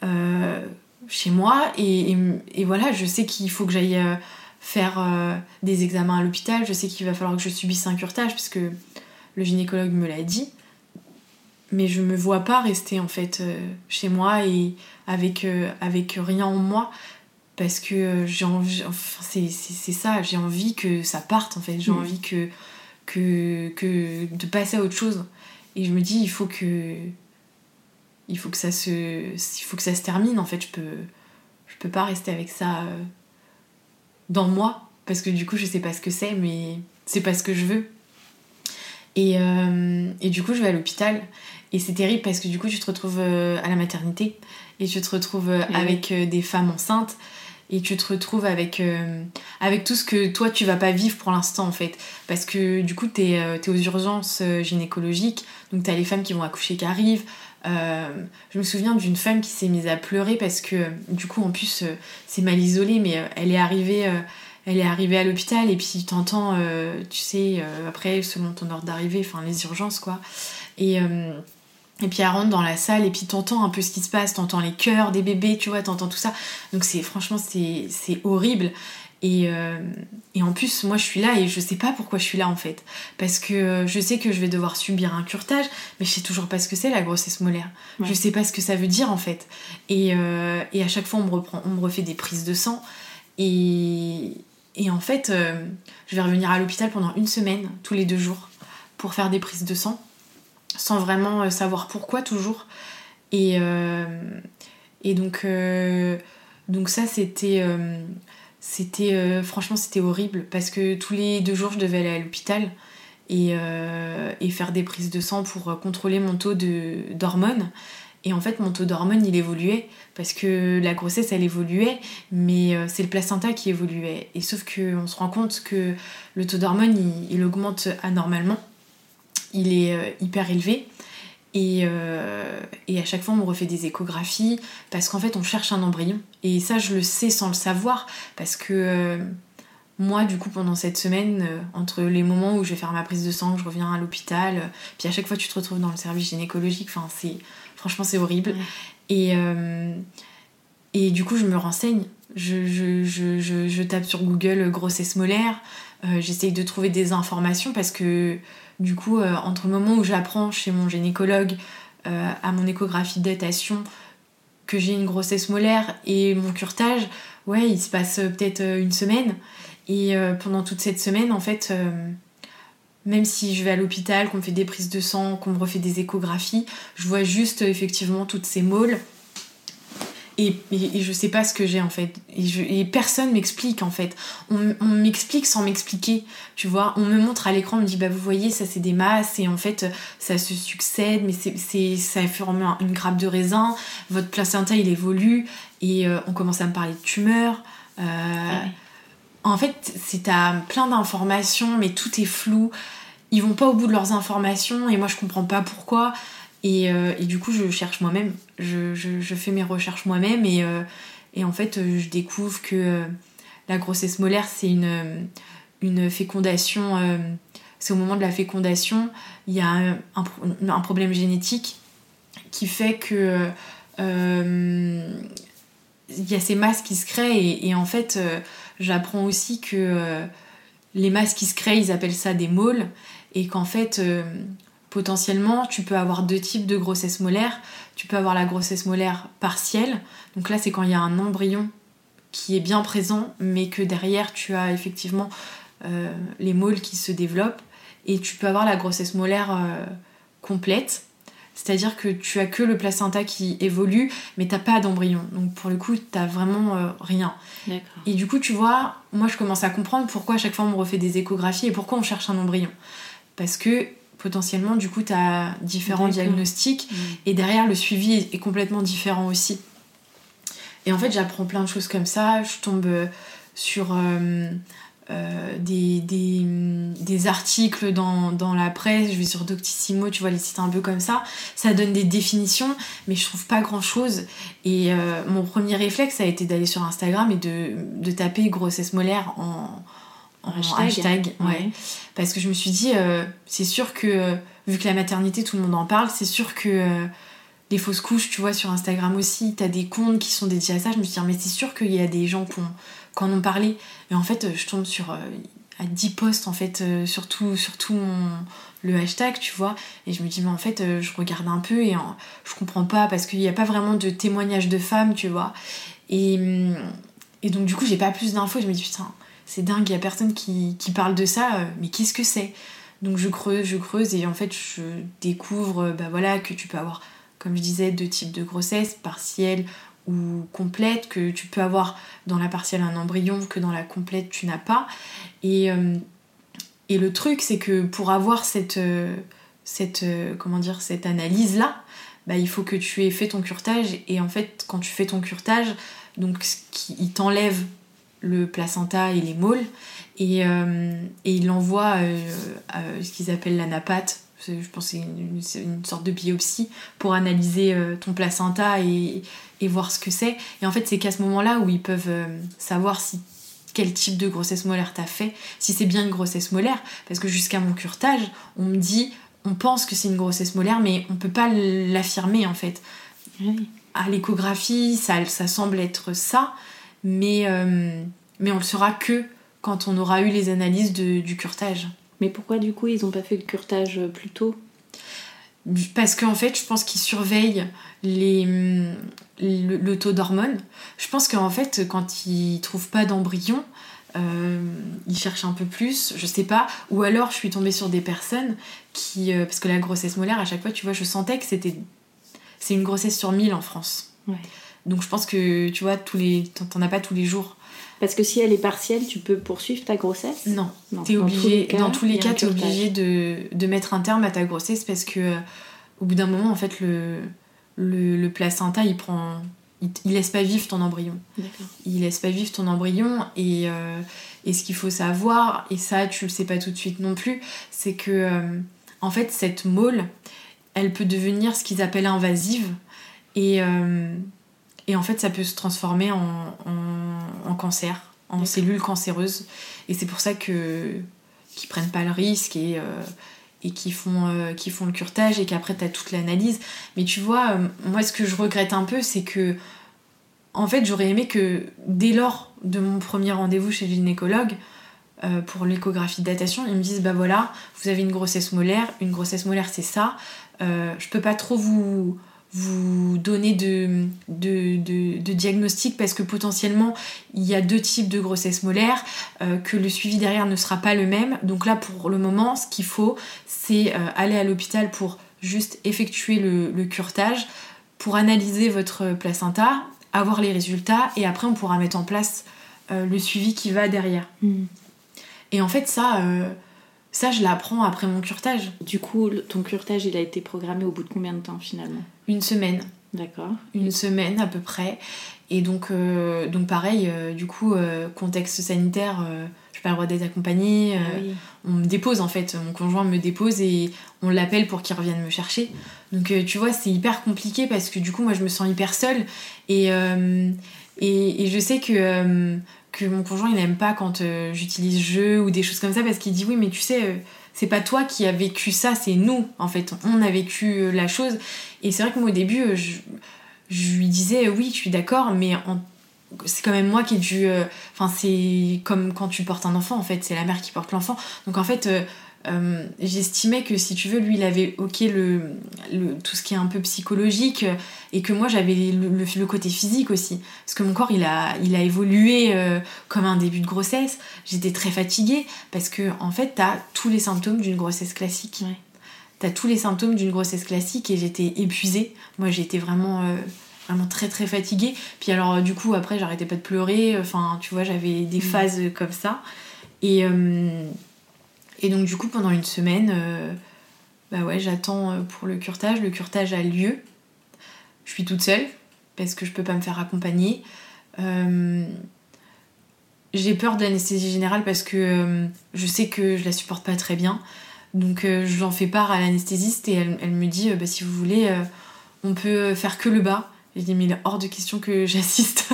euh, chez moi et, et, voilà, je sais qu'il faut que j'aille euh, faire euh, des examens à l'hôpital, je sais qu'il va falloir que je subisse un curtage puisque le gynécologue me l'a dit. Mais je me vois pas rester en fait euh, chez moi et avec, euh, avec rien en moi parce que j'ai envie enfin, c'est ça. J'ai envie que ça parte en fait. J'ai mm. envie que, que que de passer à autre chose. Et je me dis il faut que il faut que ça se il faut que ça se termine en fait. Je peux je peux pas rester avec ça dans moi parce que du coup je sais pas ce que c'est mais c'est pas ce que je veux et, et du coup je vais à l'hôpital et c'est terrible parce que du coup, tu te retrouves euh, à la maternité et tu te retrouves euh, avec euh, des femmes enceintes et tu te retrouves avec, avec tout ce que toi tu vas pas vivre pour l'instant en fait. Parce que du coup, tu es, aux urgences gynécologiques, donc tu as les femmes qui vont accoucher qui arrivent. Je me souviens d'une femme qui s'est mise à pleurer parce que du coup, en plus, c'est mal isolé, mais elle est arrivée. elle est arrivée à l'hôpital et puis t'entends, tu sais, après, selon ton ordre d'arrivée, enfin les urgences quoi. Et, et puis elle rentre dans la salle et puis t'entends un peu ce qui se passe, t'entends les cœurs des bébés, tu vois, t'entends tout ça. Donc c'est franchement c'est horrible. Et, euh, et, en plus, moi je suis là et je sais pas pourquoi je suis là en fait. Parce que je sais que je vais devoir subir un curtage, mais je sais toujours pas ce que c'est la grossesse molaire. Je sais pas ce que ça veut dire en fait. Et, euh, et, à chaque fois on me, reprend, on me refait des prises de sang. Et, et en fait, euh, je vais revenir à l'hôpital pendant une semaine, tous les deux jours, pour faire des prises de sang sans vraiment euh, savoir pourquoi toujours. Et, euh, et donc, euh, donc ça, c'était... c'était franchement, c'était horrible parce que tous les deux jours, je devais aller à l'hôpital et, et, faire des prises de sang pour contrôler mon taux d'hormones. Et en fait, mon taux d'hormones, il évoluait parce que la grossesse, elle évoluait, mais c'est le placenta qui évoluait. Et sauf qu'on se rend compte que le taux d'hormones, il, augmente anormalement il est euh, hyper élevé. Euh, et, à chaque fois, on me refait des échographies parce qu'en fait, on cherche un embryon. Et ça, je le sais sans le savoir parce que euh, moi, du coup, pendant cette semaine, entre les moments où je vais faire ma prise de sang, je reviens à l'hôpital, puis à chaque fois, tu te retrouves dans le service gynécologique. Enfin, c'est franchement, c'est horrible. Et, et du coup, je me renseigne. Je, je tape sur Google grossesse molaire. J'essaye de trouver des informations parce que du coup, euh, entre le moment où j'apprends chez mon gynécologue euh, à mon échographie de datation que j'ai une grossesse molaire et mon curtage, ouais, il se passe euh, peut-être une semaine. Et pendant toute cette semaine, en fait, même si je vais à l'hôpital, qu'on me fait des prises de sang, qu'on me refait des échographies, je vois juste effectivement toutes ces moles. Et, et, je sais pas ce que j'ai en fait. Et, je, et personne m'explique en fait. On, on m'explique sans m'expliquer, tu vois. On me montre à l'écran, on me dit bah vous voyez ça c'est des masses et en fait ça se succède, mais c'est ça forme une grappe de raisin. Votre placenta il évolue et euh, on commence à me parler de tumeurs. Euh, en fait c'est à plein d'informations, mais tout est flou. Ils vont pas au bout de leurs informations et moi je comprends pas pourquoi. Et, euh, et, du coup, je cherche moi-même, je, je, fais mes recherches moi-même et, euh, et, en fait, je découvre que euh, la grossesse molaire, c'est une, une fécondation. c'est au moment de la fécondation, il y a un problème génétique qui fait que il y a ces masses qui se créent et, et en fait, j'apprends aussi que les masses qui se créent, ils appellent ça des môles et qu'en fait potentiellement, tu peux avoir deux types de grossesse molaire. Tu peux avoir la grossesse molaire partielle. Donc là, c'est quand il y a un embryon qui est bien présent, mais que derrière, tu as effectivement euh, les môles qui se développent. Et tu peux avoir la grossesse molaire euh, complète. C'est-à-dire que tu as que le placenta qui évolue, mais t'as pas d'embryon. Donc pour le coup, t'as vraiment euh, rien. Et du coup, tu vois, moi je commence à comprendre pourquoi à chaque fois on me refait des échographies et pourquoi on cherche un embryon. Parce que potentiellement, du coup, tu as différents diagnostics mm. et derrière, le suivi est, complètement différent aussi. Et en fait, j'apprends plein de choses comme ça. Je tombe euh, sur euh, euh, des, des, des, articles dans, dans, la presse. Je vais sur Doctissimo, tu vois, les sites un peu comme ça. Ça donne des définitions, mais je trouve pas grand chose. Et mon premier réflexe a été d'aller sur Instagram et de, de taper grossesse molaire en en hashtag, ouais. Parce que je me suis dit, euh, c'est sûr que, euh, vu que la maternité, tout le monde en parle, c'est sûr que euh, les fausses couches, tu vois, sur Instagram aussi, t'as des comptes qui sont dédiés à ça. Je me suis dit, mais c'est sûr qu'il y a des gens qui, en ont parlé. Et en fait, je tombe sur à 10 posts, en fait, sur tout, le hashtag, tu vois. Et je me dis, mais en fait, je regarde un peu et je comprends pas parce qu'il n'y a pas vraiment de témoignages de femmes, tu vois. Et, et donc, du coup, j'ai pas plus d'infos. Je me dis, putain c'est dingue, il y a personne qui, parle de ça, euh, mais qu'est-ce que c'est? Donc je creuse, je creuse et en fait je découvre euh, bah voilà, que tu peux avoir, comme je disais, deux types de grossesse, partielle ou complète, que tu peux avoir dans la partielle un embryon, que dans la complète tu n'as pas. Et, euh, le truc c'est que pour avoir cette, cette, comment dire, cette analyse-là, bah, il faut que tu aies fait ton curtage et en fait quand tu fais ton curtage, donc il t'enlève le placenta et les môles et, euh, et il envoie euh, euh, ce qu'ils appellent l'anapathe je pense que c'est une, sorte de biopsie pour analyser ton placenta et, et, voir ce que c'est. Et en fait c'est qu'à ce moment là où ils peuvent savoir si quel type de grossesse molaire t'as fait si c'est bien une grossesse molaire. Parce que jusqu'à mon curtage on me dit on pense que c'est une grossesse molaire mais on peut pas l'affirmer en fait. À l'échographie ça, ça semble être ça mais, euh, mais on le saura que quand on aura eu les analyses du curtage. Mais pourquoi du coup ils n'ont pas fait le curtage plus tôt? Parce qu'en fait, je pense qu'ils surveillent les, le, taux d'hormones. Je pense qu'en fait, quand ils trouvent pas d'embryon, euh, ils cherchent un peu plus, je sais pas. Ou alors, je suis tombée sur des personnes qui. Euh, parce que la grossesse molaire, à chaque fois, tu vois, je sentais que c'était. C'est une grossesse sur 1000 en France. Ouais. Donc je pense que tu vois, tous les, t'en as pas tous les jours. Parce que si elle est partielle, tu peux poursuivre ta grossesse? Non, es obligé, dans tous les cas, tu es obligé de, de, mettre un terme à ta grossesse parce que au bout d'un moment, en fait, le, le, le, placenta, il prend. Il, laisse pas vivre ton embryon. Il laisse pas vivre ton embryon et, euh, et ce qu'il faut savoir, et ça tu le sais pas tout de suite non plus, c'est que euh, en fait cette môle, elle peut devenir ce qu'ils appellent invasive et, euh, et en fait, ça peut se transformer en, en, cancer, en cellules cancéreuses. Et c'est pour ça que qu'ils prennent pas le risque et, euh, et qui font, euh, qui font le curtage et qu'après tu as toute l'analyse. Mais tu vois, euh, moi ce que je regrette un peu, c'est que en fait j'aurais aimé que dès lors de mon premier rendez-vous chez le gynécologue, pour l'échographie de datation, ils me disent bah voilà, vous avez une grossesse molaire, une grossesse molaire c'est ça, je peux pas trop vous vous donner de, de, de, diagnostic parce que potentiellement il y a deux types de grossesse molaire, euh, que le suivi derrière ne sera pas le même. Donc là pour le moment ce qu'il faut c'est euh, aller à l'hôpital pour juste effectuer le, le curtage, pour analyser votre placenta avoir les résultats et après on pourra mettre en place euh, le suivi qui va derrière. Mm. Et en fait, ça, ça je l'apprends après mon curtage. Du coup, ton curtage, il a été programmé au bout de combien de temps finalement? Une semaine. D'accord. une semaine à peu près. Et donc, euh, donc pareil, euh, du coup, euh, contexte sanitaire, je n'ai pas le droit d'être accompagnée. Ah oui. On me dépose en fait, mon conjoint me dépose et on l'appelle pour qu'il revienne me chercher. Donc tu vois, c'est hyper compliqué parce que du coup, moi, je me sens hyper seule. Et, et, et je sais que, que mon conjoint, il n'aime pas quand j'utilise jeu ou des choses comme ça parce qu'il dit oui, mais tu sais... c'est pas toi qui as vécu ça, c'est nous en fait. On a vécu euh, la chose. Et c'est vrai que moi au début, euh, je, lui disais oui, je suis d'accord, mais c'est quand même moi qui ai dû. euh, Enfin, c'est comme quand tu portes un enfant en fait, c'est la mère qui porte l'enfant. Donc en fait, euh, j'estimais que si tu veux, lui il avait ok le, le- tout ce qui est un peu psychologique euh, et que moi j'avais le, le- le côté physique aussi. Parce que mon corps il a, il a évolué euh, comme un début de grossesse. J'étais très fatiguée parce que en fait, t'as tous les symptômes d'une grossesse classique. Ouais. T'as tous les symptômes d'une grossesse classique et j'étais épuisée. Moi j'étais vraiment. euh, vraiment très très fatiguée puis alors du coup après j'arrêtais pas de pleurer enfin tu vois j'avais des Mhm. phases comme ça et et donc du coup pendant une semaine euh, bah ouais j'attends euh, pour le curtage. Le curtage a lieu. Je suis toute seule parce que je peux pas me faire accompagner. Euh, j'ai peur de l'anesthésie générale parce que je sais que je la supporte pas très bien. Donc euh, j'en fais part à l'anesthésiste et elle, me dit bah, si vous voulez on peut faire que le bas. J'ai dit mais il est hors de question que j'assiste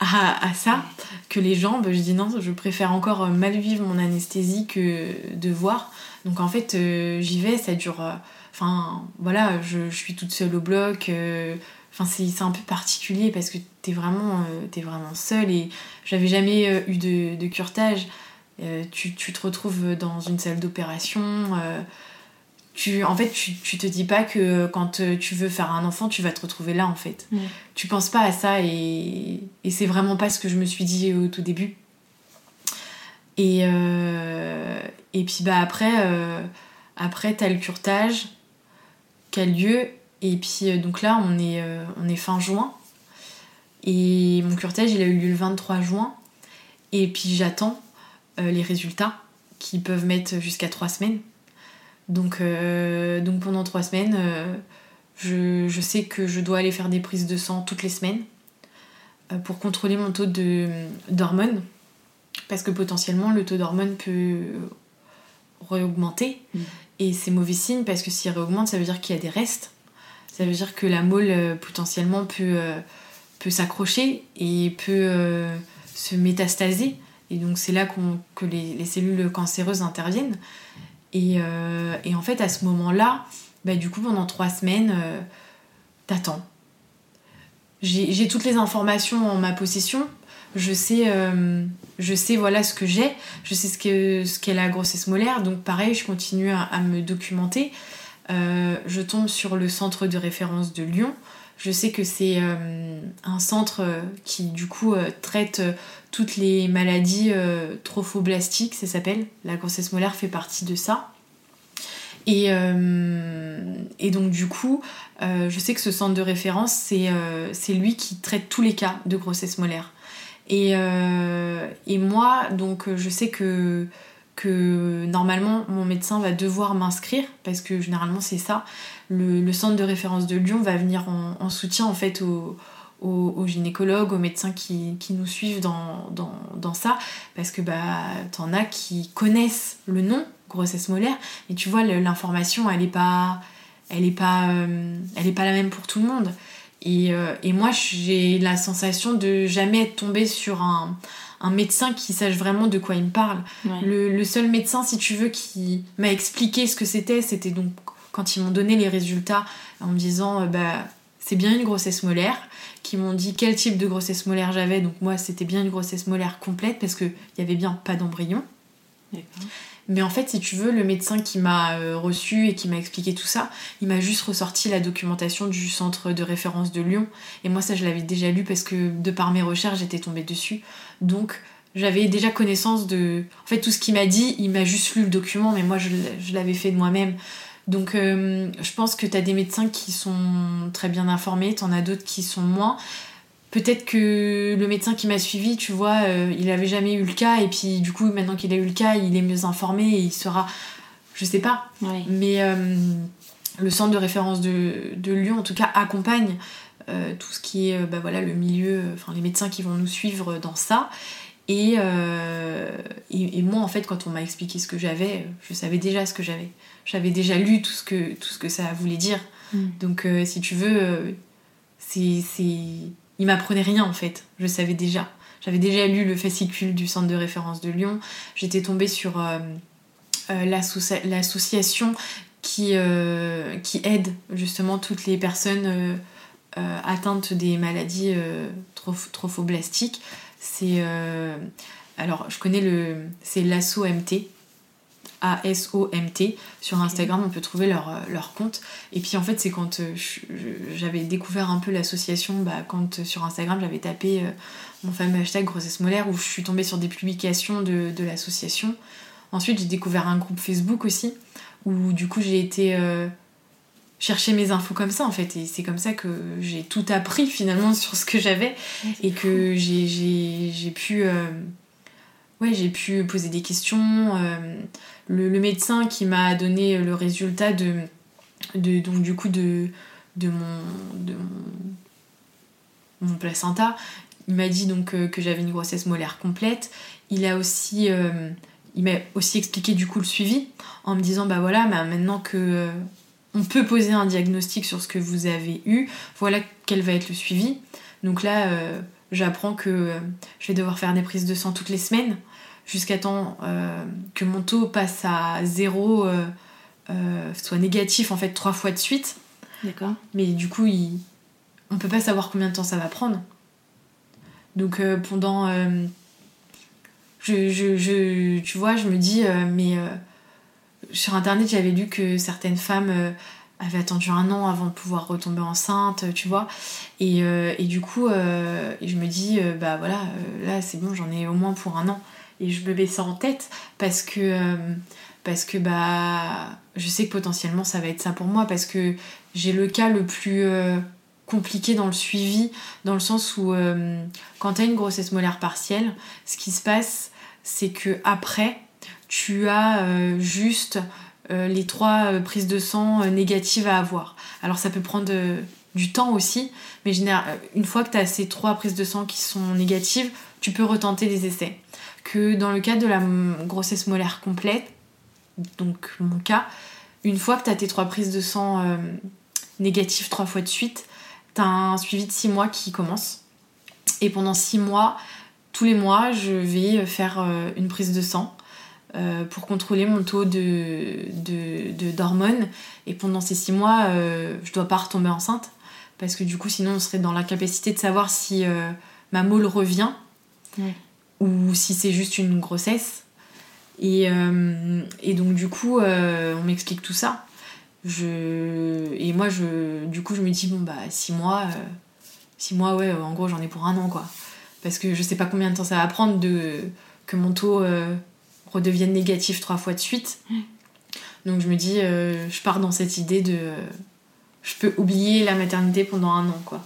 à ça que les jambes je dis non je préfère encore euh, mal vivre mon anesthésie que de voir donc en fait euh, j'y vais ça dure euh, enfin voilà je, suis toute seule au bloc Enfin, c'est un peu particulier parce que t'es vraiment, t'es vraiment seule et j'avais jamais eu de, de curtage. Euh, tu, tu te retrouves dans une salle d'opération. Tu, en fait, tu, tu te dis pas que quand euh, tu veux faire un enfant, tu vas te retrouver là en fait. Ouais. Tu penses pas à ça et, et c'est vraiment pas ce que je me suis dit au tout début. Et, euh, et puis bah après, euh, après t'as le curtage qui a lieu et puis donc là on est, euh, on est fin juin et mon curtage il a eu lieu le 23 juin et puis j'attends les résultats qui peuvent mettre jusqu'à 3 semaines. Donc, euh, donc pendant 3 semaines, euh, je, je sais que je dois aller faire des prises de sang toutes les semaines euh, pour contrôler mon taux de- d'hormones. Parce que potentiellement le taux d'hormones peut réaugmenter. Mm. Et c'est mauvais signe parce que s'il réaugmente, ça veut dire qu'il y a des restes. Ça veut dire que la molle euh, potentiellement peut, peut s'accrocher et peut se métastaser. Et donc c'est là que les, les cellules cancéreuses interviennent. Et, euh, et en fait, à ce moment-là, bah, du coup, pendant trois semaines, euh, t'attends. J'ai toutes les informations en ma possession. Je sais, euh, voilà ce que j'ai. Je sais ce qu'est ce la grossesse molaire. Donc pareil, je continue à, me documenter. Je tombe sur le centre de référence de Lyon. Je sais que c'est euh, un centre euh, qui du coup euh, traite toutes les maladies trophoblastiques, ça s'appelle. La grossesse molaire fait partie de ça. Et, donc du coup, je sais que ce centre de référence, c'est lui qui traite tous les cas de grossesse molaire. Et, moi, donc je sais que normalement mon médecin va devoir m'inscrire, parce que généralement c'est ça. Le, le centre de référence de Lyon va venir en, en soutien en fait aux, aux, aux gynécologues, aux médecins qui, qui nous suivent dans, dans, dans ça, parce que bah, t'en as qui connaissent le nom grossesse molaire, mais tu vois, l'information, elle est pas, elle est pas, euh, elle est pas la même pour tout le monde. Et, euh, et moi, j'ai la sensation de jamais être tombée sur un, un médecin qui sache vraiment de quoi il me parle. Ouais. Le, le seul médecin, si tu veux, qui m'a expliqué ce que c'était, c'était donc quand ils m'ont donné les résultats en me disant, euh, bah, c'est bien une grossesse molaire, qui m'ont dit quel type de grossesse molaire j'avais. Donc moi, c'était bien une grossesse molaire complète parce qu'il y avait bien pas d'embryon. Mais en fait, si tu veux, le médecin qui m'a euh, reçu et qui m'a expliqué tout ça, il m'a juste ressorti la documentation du centre de référence de Lyon. Et moi, ça, je l'avais déjà lu parce que de par mes recherches, j'étais tombée dessus. Donc, j'avais déjà connaissance de. En fait, tout ce qu'il m'a dit, il m'a juste lu le document, mais moi, je l'avais fait de moi-même. Donc, euh, je pense que tu as des médecins qui sont très bien informés, t'en as d'autres qui sont moins. peut-être que le médecin qui m'a suivi, tu vois, euh, il avait jamais eu le cas et puis du coup maintenant qu'il a eu le cas, il est mieux informé et il sera, je sais pas. Mais euh, le centre de référence de, de, Lyon, en tout cas, accompagne tout ce qui est, bah voilà, le milieu, enfin les médecins qui vont nous suivre dans ça. Et, et, et moi, en fait, quand on m'a expliqué ce que j'avais, je savais déjà ce que j'avais. J'avais déjà lu tout ce que tout ce que ça voulait dire. Mm. Donc, si tu veux, c'est il m'apprenait rien en fait, je savais déjà. J'avais déjà lu le fascicule du centre de référence de Lyon. J'étais tombée sur euh, euh, l'association qui, euh, qui aide justement toutes les personnes atteintes des maladies trophoblastiques. C'est alors je connais le c'est l'ASSO-MT a-S-O-M-T. Sur Instagram, on peut trouver leur, euh, leur compte. Et puis en fait, c'est quand euh, j'avais découvert un peu l'association, bah, quand euh, sur Instagram, j'avais tapé mon fameux hashtag grossesse molaire où je suis tombée sur des publications de, de l'association. Ensuite, j'ai découvert un groupe Facebook aussi, où du coup, j'ai été chercher mes infos comme ça en fait. Et c'est comme ça que j'ai tout appris finalement sur ce que j'avais et que j'ai pu ouais, j'ai pu poser des questions. Euh, le, médecin qui m'a donné le résultat de, coup de, de, mon, de mon, placenta, il m'a dit donc euh, que j'avais une grossesse molaire complète. Il a aussi euh, il m'a aussi expliqué du coup le suivi en me disant bah voilà bah, maintenant que on peut poser un diagnostic sur ce que vous avez eu, voilà quel va être le suivi. Donc là j'apprends que je vais devoir faire des prises de sang toutes les semaines jusqu'à temps euh, que mon taux passe à zéro, euh, euh, soit négatif en fait trois fois de suite. D'accord. Mais du coup, il... on peut pas savoir combien de temps ça va prendre. Donc pendant... Je, je, je, tu vois, je me dis, mais sur internet j'avais lu que certaines femmes avaient attendu un an avant de pouvoir retomber enceinte, tu vois. Et, et du coup, je me dis, bah voilà, là c'est bon, j'en ai au moins pour un an et je me mets ça en tête parce que euh, parce que bah je sais que potentiellement ça va être ça pour moi parce que j'ai le cas le plus euh, compliqué dans le suivi dans le sens où euh, quand tu as une grossesse molaire partielle ce qui se passe c'est que après tu as juste les trois prises de sang négatives à avoir. Alors ça peut prendre du temps aussi mais une fois que tu as ces trois prises de sang qui sont négatives tu peux retenter les essais que dans le cas de la grossesse molaire complète, donc mon cas, une fois que tu as tes trois prises de sang euh, négatives trois fois de suite, tu as un suivi de six mois qui commence. Et pendant six mois, tous les mois, je vais faire euh, une prise de sang euh, pour contrôler mon taux de, d'hormones. Et pendant ces six mois, je dois pas retomber enceinte parce que du coup, sinon, on serait dans l'incapacité de savoir si ma mole revient ou si c'est juste une grossesse. Et, euh, et donc du coup, euh, on m'explique tout ça. Je... Et moi, je... du coup, je me dis, bon, bah, 6 mois, 6 euh, mois, ouais, en gros, j'en ai pour un an, quoi. Parce que je sais pas combien de temps ça va prendre de... que mon taux redevienne négatif trois fois de suite. Donc je me dis, je pars dans cette idée de... je peux oublier la maternité pendant un an, quoi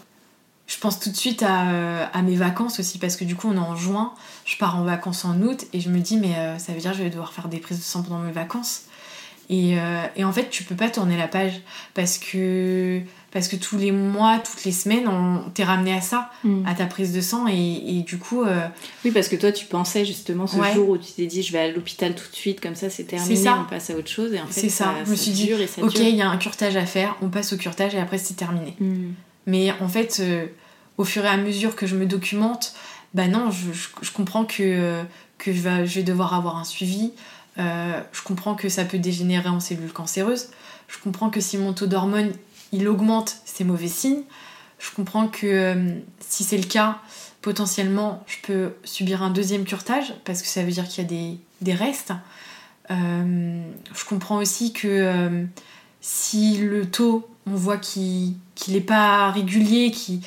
je pense tout de suite à, à, mes vacances aussi parce que du coup on est en juin, je pars en vacances en août et je me dis mais euh, ça veut dire que je vais devoir faire des prises de sang pendant mes vacances. Et, euh, et, en fait tu peux pas tourner la page parce que parce que tous les mois, toutes les semaines, on t'es ramené à ça, mm. à ta prise de sang et, et du coup. Euh, oui parce que toi tu pensais justement ce jour où tu t'es dit je vais à l'hôpital tout de suite comme ça c'est terminé, ça. on passe à autre chose et en fait c'est ça. Je me suis dit ok il y a un curtage à faire, on passe au curtage et après c'est terminé. Mm. Mais en fait au fur et à mesure que je me documente, bah non, je, comprends que, que je, vais, je vais devoir avoir un suivi. Euh, je comprends que ça peut dégénérer en cellules cancéreuses. Je comprends que si mon taux d'hormones il augmente, c'est mauvais signe. Je comprends que euh, si c'est le cas, potentiellement, je peux subir un deuxième curtage parce que ça veut dire qu'il y a des, des restes. Euh, je comprends aussi que si le taux, on voit qu'il n'est pas régulier, qu'il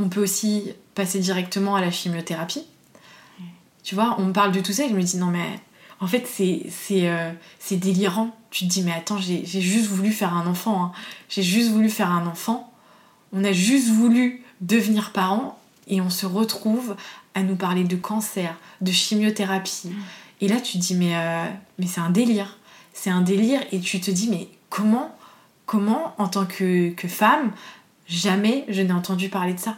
on peut aussi passer directement à la chimiothérapie. Tu vois, on me parle de tout ça et je me dis non mais en fait c'est euh, délirant. Tu te dis mais attends, j'ai juste voulu faire un enfant. Hein. J'ai juste voulu faire un enfant. On a juste voulu devenir parent Et on se retrouve à nous parler de cancer, de chimiothérapie. Et là, tu te dis, mais, euh, mais c'est un délire. C'est un délire. Et tu te dis, mais comment, comment en tant que, que femme, jamais je n'ai entendu parler de ça?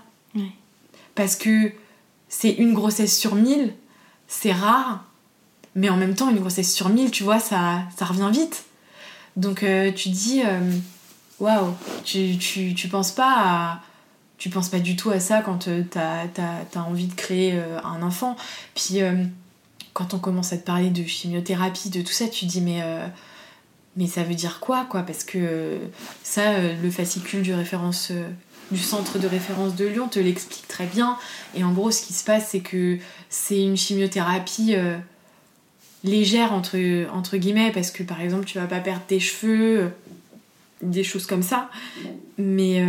Parce que c'est une grossesse sur mille, c'est rare. Mais en même temps, une grossesse sur mille, tu vois, ça, ça revient vite. Donc euh, tu dis, euh, waouh, tu, tu, tu penses pas tu penses pas du tout à ça quand euh, t'as as, envie de créer euh, un enfant. Puis quand on commence à te parler de chimiothérapie, de tout ça, tu dis mais, mais ça veut dire quoi quoi? Parce que ça, le fascicule du, référence, du centre de référence de Lyon te l'explique très bien. Et en gros, ce qui se passe, c'est que c'est une chimiothérapie légère entre, entre guillemets parce que par exemple tu vas pas perdre tes cheveux des choses comme ça mais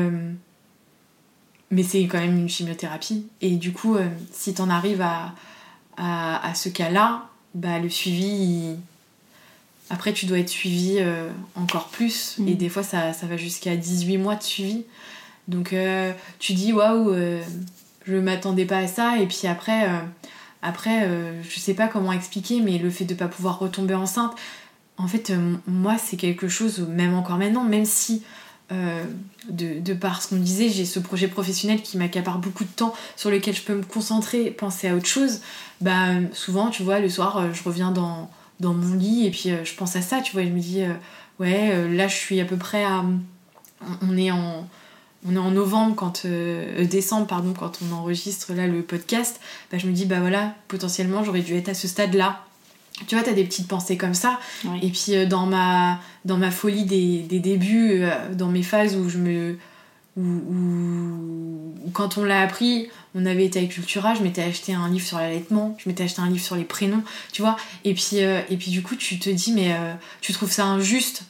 mais c'est quand même une chimiothérapie. Et du coup, euh, si t'en arrives à, à, ce cas-là, bah, le suivi, après tu dois être suivi euh, encore plus. Mm. Et des fois, ça, ça va jusqu'à 18 mois de suivi. Donc euh, tu dis, waouh, je m'attendais pas à ça. Et puis après, après je sais pas comment expliquer, mais le fait de pas pouvoir retomber enceinte, en fait, moi, c'est quelque chose, même encore maintenant, même si euh, de, de, par ce qu'on disait, j'ai ce projet professionnel qui m'accapare beaucoup de temps, sur lequel je peux me concentrer, penser à autre chose, bah souvent, tu vois, le soir, euh, je reviens dans, dans mon lit et puis euh, je pense à ça, tu vois, je me dis, ouais, là, je suis à peu près à... On est en, on est en novembre, quand, décembre, pardon, quand on enregistre là le podcast, bah, je me dis, bah voilà, potentiellement, j'aurais dû être à ce stade-là tu vois, t'as des petites pensées comme ça. Et puis euh, dans, ma, dans ma folie des, des débuts, euh, dans mes phases où je me. Où, quand on l'a appris, on avait été à Cultura, je m'étais acheté un livre sur l'allaitement, je m'étais acheté un livre sur les prénoms, tu vois. Et puis, euh, et puis du coup, tu te dis, mais tu trouves ça injuste.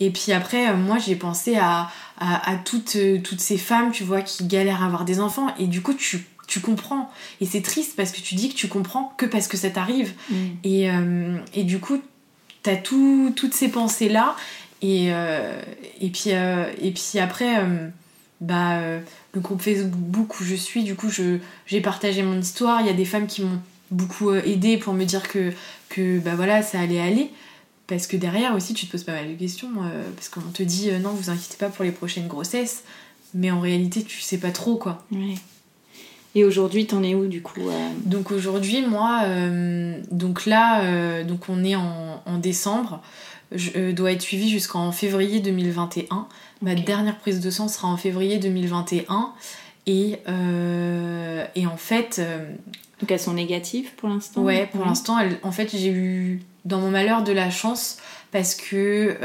Et puis après, moi, j'ai pensé à, à, à toutes, toutes ces femmes, tu vois, qui galèrent à avoir des enfants. Et du coup, tu tu comprends. Et c'est triste parce que tu dis que tu comprends que parce que ça t'arrive. Mm. Et, euh, et, du coup, t'as tout, toutes ces pensées-là. Et, euh, et, puis, euh, et puis après, bah, le groupe Facebook où je suis, du coup, j'ai partagé mon histoire. Il y a des femmes qui m'ont beaucoup aidé pour me dire que, que bah, voilà, ça allait aller. Parce que derrière aussi, tu te poses pas mal de questions. parce qu'on te dit, non, vous inquiétez pas pour les prochaines grossesses. Mais en réalité, tu sais pas trop, quoi. Et aujourd'hui, t'en es où du coup euh Donc aujourd'hui, moi, euh, donc là, euh, donc on est en, en décembre. Je dois être suivie jusqu'en février 2021. Ma dernière prise de sang sera en février 2021. Et, et en fait. donc elles sont négatives pour l'instant? Ouais, pour l'instant, en fait, j'ai eu dans mon malheur de la chance parce que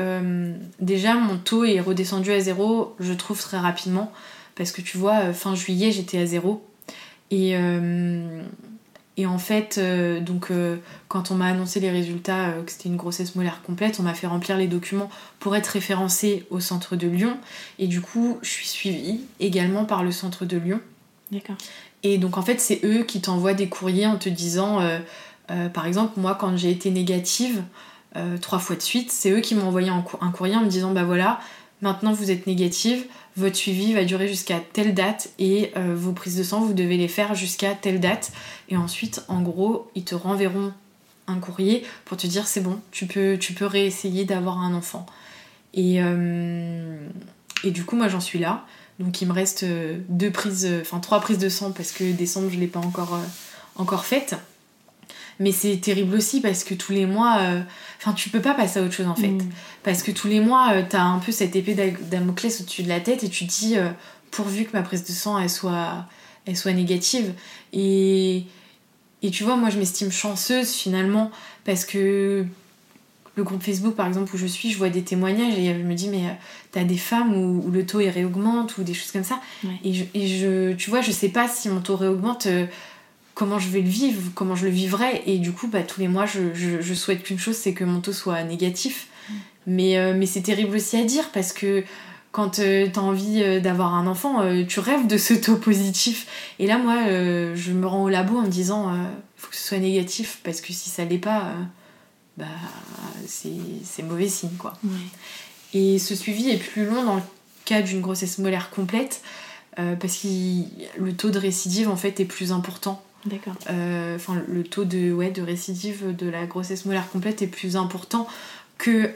déjà mon taux est redescendu à zéro, je trouve très rapidement. Parce que tu vois, fin juillet, j'étais à zéro. Et, euh, et en fait, euh, donc, euh, quand on m'a annoncé les résultats, que c'était une grossesse molaire complète, on m'a fait remplir les documents pour être référencée au centre de Lyon. Et du coup, je suis suivie également par le centre de Lyon. D'accord. Et donc, en fait, c'est eux qui t'envoient des courriers en te disant, par exemple, moi, quand j'ai été négative, trois fois de suite, c'est eux qui m'ont envoyé un, courrier en me disant, bah voilà, maintenant vous êtes négative, votre suivi va durer jusqu'à telle date et euh, vos prises de sang, vous devez les faire jusqu'à telle date. Et ensuite, en gros, ils te renverront un courrier pour te dire c'est bon, tu peux, tu réessayer d'avoir un enfant. Et, euh, du coup, moi j'en suis là. Donc il me reste euh, deux prises, enfin trois prises de sang parce que décembre je ne l'ai pas encore, encore faite. Mais c'est terrible aussi parce que tous les mois, euh, enfin, tu peux pas passer à autre chose en fait. Mm. Parce que tous les mois, tu euh, t'as un peu cette épée Damoclès au-dessus de la tête et tu te dis, euh, pourvu que ma prise de sang elle soit, elle soit négative. Et, et tu vois, moi je m'estime chanceuse finalement parce que le groupe Facebook par exemple où je suis, je vois des témoignages et je me dis, mais t'as des femmes où, le taux réaugmente ou des choses comme ça. Et, je, et je, tu vois, je sais pas si mon taux réaugmente comment je vais le vivre, comment je le vivrai. Et du coup, bah, tous les mois, je, je, souhaite qu'une chose, c'est que mon taux soit négatif. Mm. Mais, euh, mais c'est terrible aussi à dire parce que quand euh, tu as envie euh, d'avoir un enfant, tu rêves de ce taux positif. Et là, moi, je me rends au labo en me disant, il faut que ce soit négatif parce que si ça l'est pas, bah, c'est mauvais signe. quoi. Et ce suivi est plus long dans le cas d'une grossesse molaire complète parce que le taux de récidive en fait est plus important. D'accord. Enfin, le taux de, récidive de la grossesse molaire complète est plus important que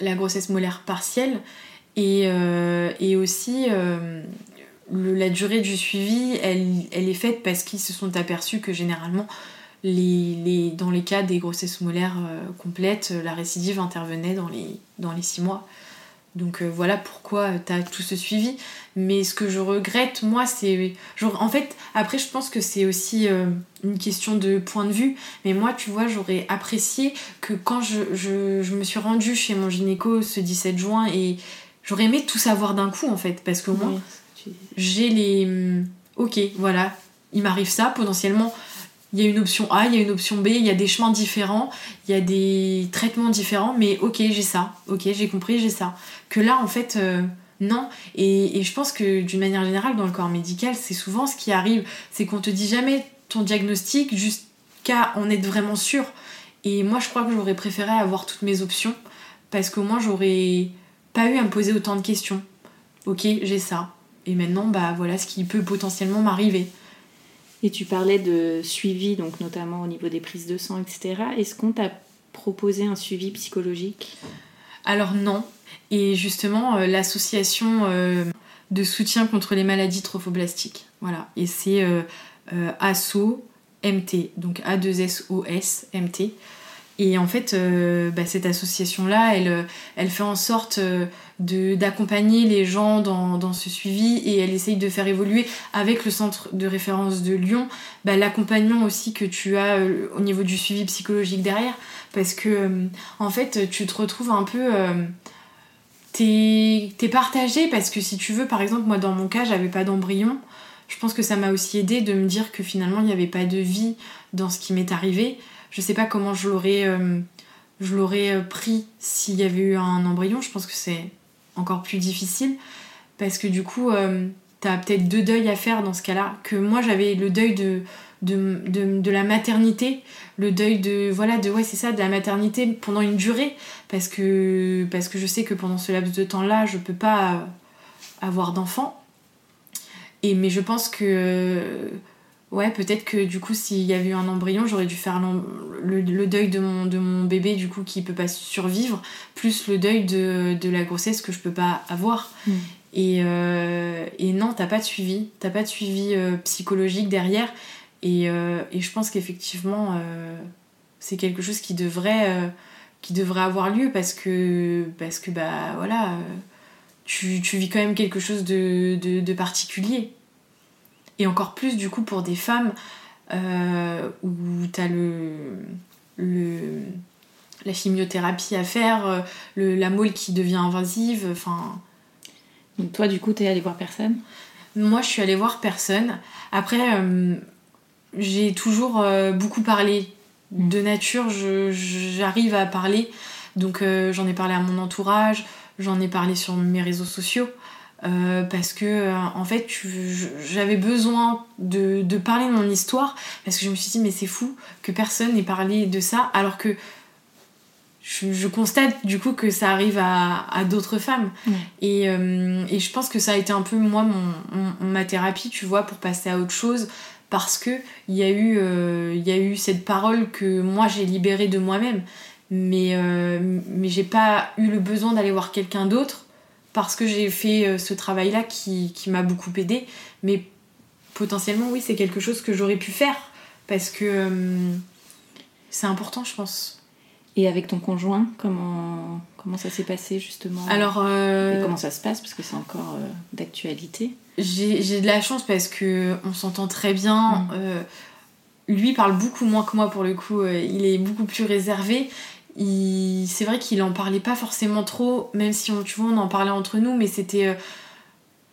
la grossesse molaire partielle. Et, et aussi, la durée du suivi, elle, est faite parce qu'ils se sont aperçus que généralement, dans les cas des grossesses molaires euh, complètes, la récidive intervenait dans les, dans les six mois. Donc euh, voilà pourquoi tu as tout ce suivi. Mais ce que je regrette, moi, c'est. En fait, après, je pense que c'est aussi euh, une question de point de vue. Mais moi, tu vois, j'aurais apprécié que quand je, je, me suis rendue chez mon gynéco ce 17 juin, et j'aurais aimé tout savoir d'un coup, en fait. Parce que moi, j'ai les. Hum, ok, voilà, il m'arrive ça, potentiellement. Il y a une option A, il y a une option B, il y a des chemins différents, il y a des traitements différents, mais ok, j'ai ça, ok, j'ai compris, j'ai ça. Que là, en fait, euh, non. Et, je pense que d'une manière générale, dans le corps médical, c'est souvent ce qui arrive, c'est qu'on te dit jamais ton diagnostic jusqu'à en être vraiment sûr. Et moi, je crois que j'aurais préféré avoir toutes mes options, parce qu'au moins, j'aurais pas eu à me poser autant de questions. Ok, j'ai ça. Et maintenant, bah voilà ce qui peut potentiellement m'arriver. Et tu parlais de suivi, donc notamment au niveau des prises de sang, etc. Est-ce qu'on t'a proposé un suivi psychologique? Alors non. Et justement, euh, l'association euh, de soutien contre les maladies trophoblastiques. Voilà. Et c'est euh, ASSO MT, donc A2SOS MT. Et en fait, bah, cette association-là, elle, elle fait en sorte d'accompagner les gens dans, ce suivi et elle essaye de faire évoluer avec le centre de référence de Lyon bah, l'accompagnement aussi que tu as euh, au niveau du suivi psychologique derrière. Parce que euh, en fait tu te retrouves un peu euh, t'es es partagé parce que si tu veux par exemple moi dans mon cas j'avais pas d'embryon. Je pense que ça m'a aussi aidé de me dire que finalement il n'y avait pas de vie dans ce qui m'est arrivé. Je sais pas comment je l'aurais je l'aurais pris s'il y avait eu un embryon. Je pense que c'est encore plus difficile parce que du coup, euh, t'as peut-être deux deuils à faire dans ce cas-là. Que moi, j'avais le deuil de, de, de, la maternité, le deuil de, voilà, de, ouais, c'est ça, de la maternité pendant une durée, parce que, parce que je sais que pendant ce laps de temps-là, je peux pas avoir d'enfant. Et, mais je pense que Ouais, peut-être que du coup, s'il y avait eu un embryon, j'aurais dû faire le, deuil de mon, de mon bébé, du coup, qui peut pas survivre, plus le deuil de, la grossesse que je peux pas avoir. Mm. Et, euh, et, non, t'as pas de suivi, t'as pas de suivi euh, psychologique derrière. Et, euh, et je pense qu'effectivement, c'est quelque chose qui devrait, qui devrait avoir lieu parce que, parce que bah voilà, tu, tu vis quand même quelque chose de, de, de particulier. Et encore plus du coup pour des femmes euh, où tu as le, le, la chimiothérapie à faire, euh, le, la molle qui devient invasive, enfin... Donc toi du coup t'es allée voir personne? Moi je suis allée voir personne. Après euh, j'ai toujours beaucoup parlé. Mm. De nature j'arrive à parler. Donc j'en ai parlé à mon entourage, j'en ai parlé sur mes réseaux sociaux. Euh, parce que euh, en fait j'avais besoin de, de, parler de mon histoire parce que je me suis dit mais c'est fou que personne n'ait parlé de ça alors que je, constate du coup que ça arrive à, à d'autres femmes. Et, euh, et, je pense que ça a été un peu moi mon, ma thérapie tu vois pour passer à autre chose parce que il y a eu y a eu cette parole que moi j'ai libérée de moi-même. Mais mais j'ai pas eu le besoin d'aller voir quelqu'un d'autre parce que j'ai fait euh, ce travail-là qui, m'a beaucoup aidé. Mais potentiellement, oui, c'est quelque chose que j'aurais pu faire parce que euh, c'est important, je pense. Et avec ton conjoint, comment, comment ça s'est passé justement? Alors, euh, Et comment ça se passe? Parce que c'est encore d'actualité J'ai de la chance parce que on s'entend très bien. Mm. lui parle beaucoup moins que moi pour le coup. il est beaucoup plus réservé c'est vrai qu'il en parlait pas forcément trop, même si on, tu vois, on en parlait entre nous, mais c'était. Euh,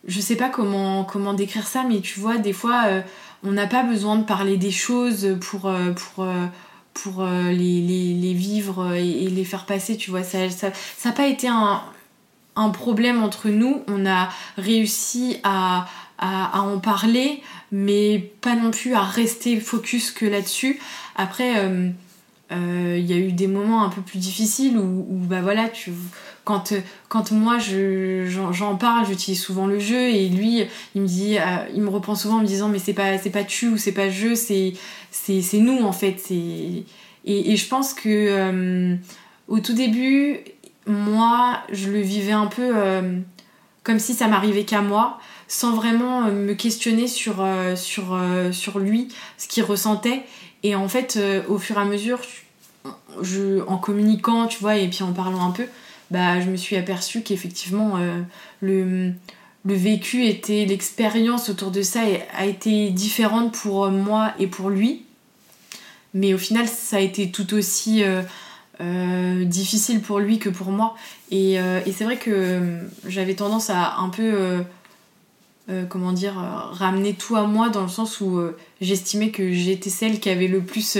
je sais pas comment, comment décrire ça, mais tu vois, des fois, euh, on n'a pas besoin de parler des choses pour, euh, pour, pour les, les, vivre et, les faire passer, tu vois. Ça n'a ça, pas été un, un, problème entre nous. On a réussi à, à, en parler, mais pas non plus à rester focus que là-dessus. Après il y a eu des moments un peu plus difficiles où, bah voilà, tu quand, euh, quand moi j'en parle, j'utilise souvent le jeu et lui il me dit, euh, il me reprend souvent en me disant mais c'est pas pas tu ou c'est pas je, c'est c'est nous en fait. Et, et je pense que euh, au tout début, moi je le vivais un peu comme si ça m'arrivait qu'à moi, sans vraiment me questionner sur, sur, sur lui, ce qu'il ressentait. Et en fait, au fur et à mesure, en communiquant, tu vois, et puis en parlant un peu, bah, je me suis aperçue qu'effectivement, euh, le, vécu était, l'expérience autour de ça a été différente pour moi et pour lui. Mais au final, ça a été tout aussi euh, euh, difficile pour lui que pour moi. Et, et c'est vrai que j'avais tendance à un peu, comment dire, ramener tout à moi dans le sens où j'estimais que j'étais celle qui avait le plus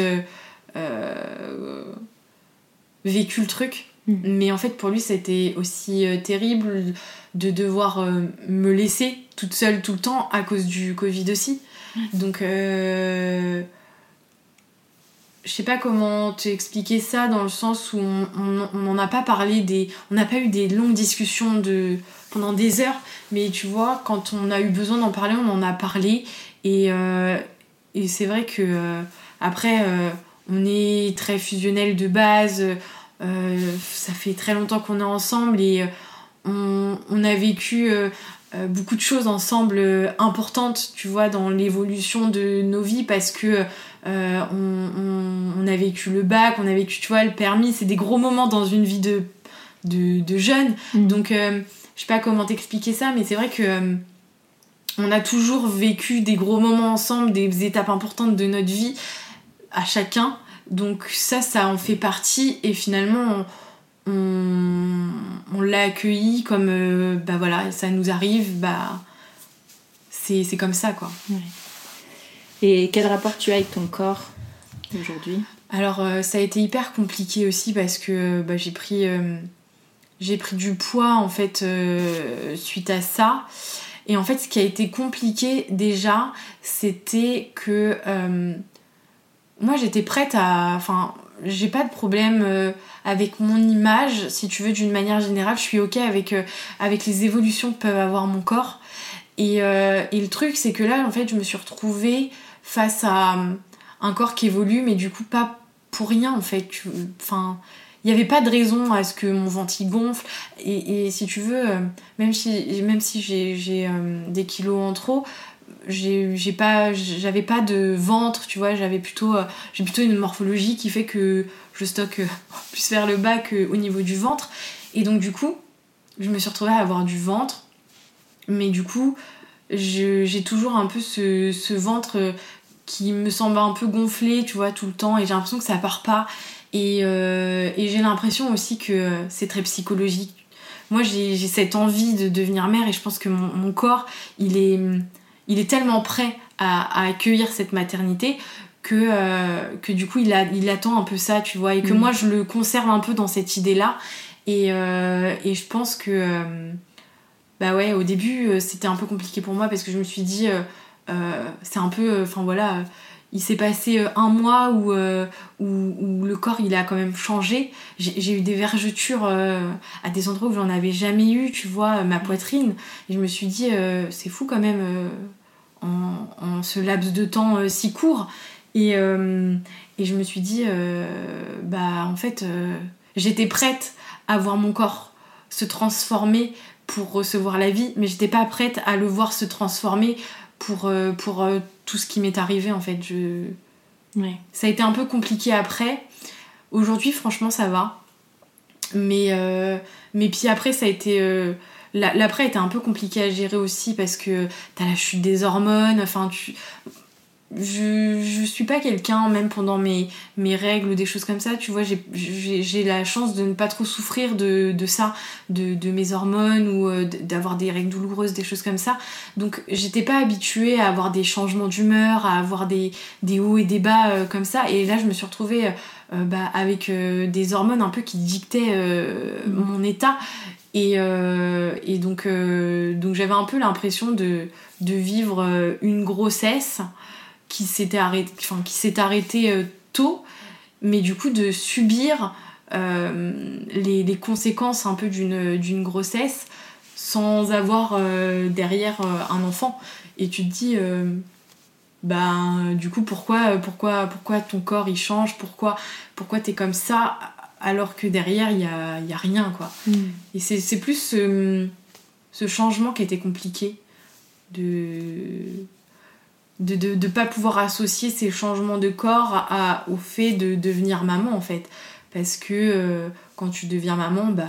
vécu le truc. Mm. Mais en fait, pour lui, ça a été aussi euh, terrible de devoir euh, me laisser toute seule tout le temps à cause du Covid aussi. Donc, euh, je sais pas comment te expliquer ça dans le sens où on n'en a pas parlé, des, on n'a pas eu des longues discussions de, pendant des heures, mais tu vois, quand on a eu besoin d'en parler, on en a parlé. Et, et c'est vrai que après, on est très fusionnel de base euh, ça fait très longtemps qu'on est ensemble et euh, on, a vécu euh, beaucoup de choses ensemble importantes, tu vois, dans l'évolution de nos vies parce que on, a vécu le bac, on a vécu, tu vois, le permis. C'est des gros moments dans une vie de, de, jeune. Mm. Donc, je sais pas comment t'expliquer ça, mais c'est vrai que on a toujours vécu des gros moments ensemble, des étapes importantes de notre vie à chacun. Donc ça, ça en fait partie et finalement, on, l'a accueilli comme, euh, bah voilà, ça nous arrive, bah c'est comme ça quoi. Et quel rapport tu as avec ton corps aujourd'hui? Alors euh, ça a été hyper compliqué aussi parce que bah, j'ai pris, euh, j'ai pris du poids en fait suite à ça. Et en fait, ce qui a été compliqué déjà, c'était que moi j'étais prête à. Enfin, j'ai pas de problème euh, avec mon image, si tu veux, d'une manière générale. Je suis ok avec, euh, avec les évolutions que peut avoir mon corps. Et, euh, et le truc, c'est que là, en fait, je me suis retrouvée face à un corps qui évolue, mais du coup, pas pour rien, en fait. Enfin. Il n'y avait pas de raison à ce que mon ventre gonfle. Et, si tu veux, même si j'ai des kilos en trop, j'ai pas j'avais pas de ventre tu vois j'avais plutôt euh, j'ai plutôt une morphologie qui fait que je stocke euh, plus vers le bas qu'au niveau du ventre. Et donc du coup je me suis retrouvée à avoir du ventre. Mais du coup j'ai toujours un peu ce, ce, ventre euh, qui me semble un peu gonflé tu vois tout le temps. Et j'ai l'impression que ça part pas. Et, j'ai l'impression aussi que c'est très psychologique. Moi j'ai cette envie de devenir mère et je pense que mon, mon corps il est il est tellement prêt à, accueillir cette maternité que, euh, que du coup il, a, il attend un peu ça, tu vois, et que mm. moi je le conserve un peu dans cette idée-là. Et, euh, et, je pense que, euh, bah ouais, au début c'était un peu compliqué pour moi parce que je me suis dit, c'est un peu, enfin voilà, il s'est passé un mois où, où, le corps il a quand même changé. J'ai eu des vergetures à des endroits où j'en avais jamais eu, tu vois, ma poitrine. Et je me suis dit, c'est fou quand même en, ce laps de temps euh, si court. Et, euh, et, je me suis dit, euh, bah en fait, j'étais prête à voir mon corps se transformer pour recevoir la vie, mais j'étais pas prête à le voir se transformer pour, pour tout ce qui m'est arrivé en fait. Je... Ça a été un peu compliqué après. Aujourd'hui, franchement, ça va. Mais, mais puis après, ça a été L'après était un peu compliqué à gérer aussi parce que t'as la chute des hormones, enfin tu... Je, je suis pas quelqu'un, même pendant mes, mes règles ou des choses comme ça, tu vois, j'ai la chance de ne pas trop souffrir de, de ça, de, de, mes hormones ou euh, d'avoir des règles douloureuses, des choses comme ça. Donc j'étais pas habituée à avoir des changements d'humeur, à avoir des, des hauts et des bas euh, comme ça. Et là, je me suis retrouvée euh, bah, avec des hormones un peu qui dictaient mmh. mon état. Et, euh, et donc, euh, donc j'avais un peu l'impression de, de, vivre une grossesse qui s'était arrêtée, enfin, qui s'est arrêtée tôt. mais du coup de subir les, les, conséquences un peu d'une grossesse sans avoir derrière un enfant. Et tu te dis, ben du coup pourquoi pourquoi pourquoi ton corps il change? Pourquoi pourquoi t'es comme ça? Alors que derrière il y a, y a, rien quoi mm. et c'est plus ce, ce, changement qui était compliqué de de, de, de pas pouvoir associer ces changements de corps à, au fait de devenir maman en fait parce que euh, quand tu deviens maman bah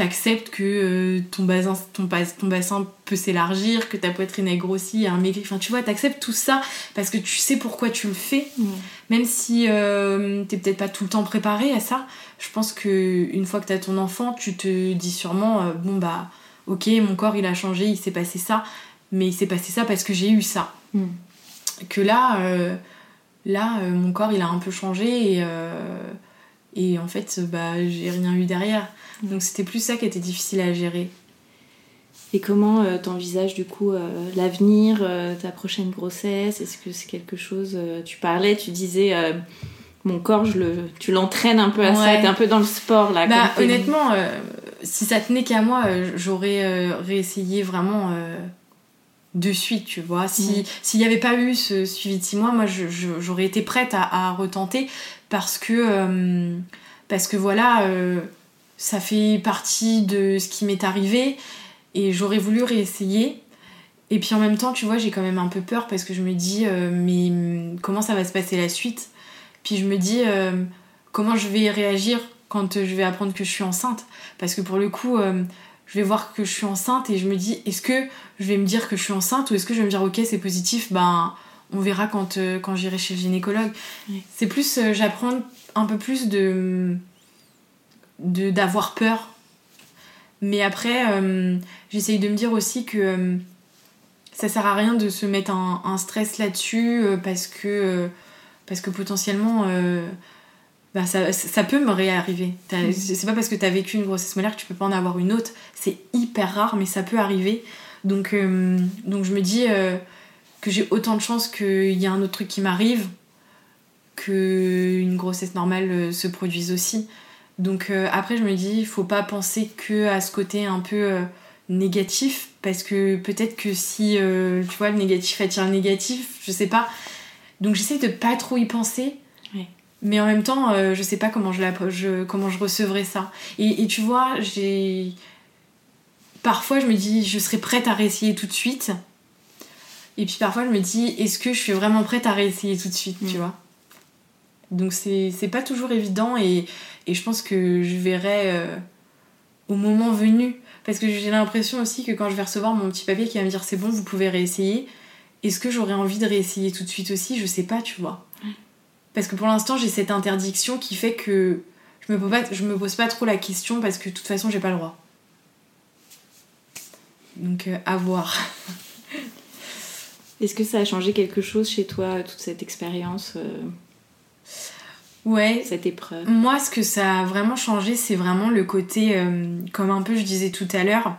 t'acceptes que euh, ton, bassin, ton, ton bassin peut s'élargir, que ta poitrine est grossie, un maigri. Enfin, tu vois, t'acceptes tout ça parce que tu sais pourquoi tu le fais. Même si euh, t'es peut-être pas tout le temps préparé à ça. Je pense que une fois que t'as ton enfant, tu te dis sûrement euh, bon, bah, ok, mon corps il a changé, il s'est passé ça, mais il s'est passé ça parce que j'ai eu ça. Mm. Que là, là mon corps il a un peu changé et, et en fait, bah, j'ai rien eu derrière. Donc c'était plus ça qui était difficile à gérer. Et comment euh, t'envisages du coup euh, l'avenir, euh, ta prochaine grossesse? Est-ce que c'est quelque chose Tu parlais, tu disais mon corps, je le, tu l'entraînes un peu à ça, t'es un peu dans le sport là. Bah, honnêtement, si ça tenait qu'à moi, j'aurais réessayé vraiment de suite, tu vois. Si s'il n'y avait pas eu ce suivi de six mois, moi j'aurais été prête à, à, retenter parce que parce que voilà ça fait partie de ce qui m'est arrivé et j'aurais voulu réessayer. Et puis en même temps, tu vois, j'ai quand même un peu peur parce que je me dis, euh, mais hum, comment ça va se passer la suite? Puis je me dis, euh, comment je vais réagir quand je vais apprendre que je suis enceinte? Parce que pour le coup, euh, je vais voir que je suis enceinte et je me dis, est-ce que je vais me dire que je suis enceinte ou est-ce que je vais me dire, ok, c'est positif, ben on verra quand, quand j'irai chez le gynécologue. C'est plus, j'apprends un peu plus de d'avoir peur. Mais après, euh, j'essaye de me dire aussi que euh, ça sert à rien de se mettre un, stress là-dessus euh, parce que parce que potentiellement bah, ça, ça, peut me réarriver. Mm. C'est pas parce que tu as vécu une grossesse molaire que tu peux pas en avoir une autre. C'est hyper rare, mais ça peut arriver. Donc, donc je me dis que j'ai autant de chances qu'il y a un autre truc qui m'arrive qu'une grossesse normale se produise aussi. Donc euh, après, je me dis, il faut pas penser que à ce côté un peu euh, négatif, parce que peut-être que si, euh, tu vois, le négatif attire le négatif, je sais pas. Donc j'essaie de pas trop y penser. Mais en même temps, je sais pas comment je, la, comment je recevrai ça. Et, et tu vois, j'ai. Parfois, je me dis, je serais prête à réessayer tout de suite. Et puis parfois, je me dis, est-ce que je suis vraiment prête à réessayer tout de suite, tu vois? Donc c'est pas toujours évident et et je pense que je verrai euh, au moment venu. Parce que j'ai l'impression aussi que quand je vais recevoir mon petit papier qui va me dire c'est bon, vous pouvez réessayer, est-ce que j'aurai envie de réessayer tout de suite aussi? Je sais pas, tu vois. Parce que pour l'instant, j'ai cette interdiction qui fait que je me, pose pas, je me pose pas trop la question parce que de toute façon, j'ai pas le droit. Donc, euh, à voir. Est-ce que ça a changé quelque chose chez toi, toute cette expérience euh ouais. cette épreuve? Moi, ce que ça a vraiment changé, c'est vraiment le côté, euh, comme un peu je disais tout à l'heure,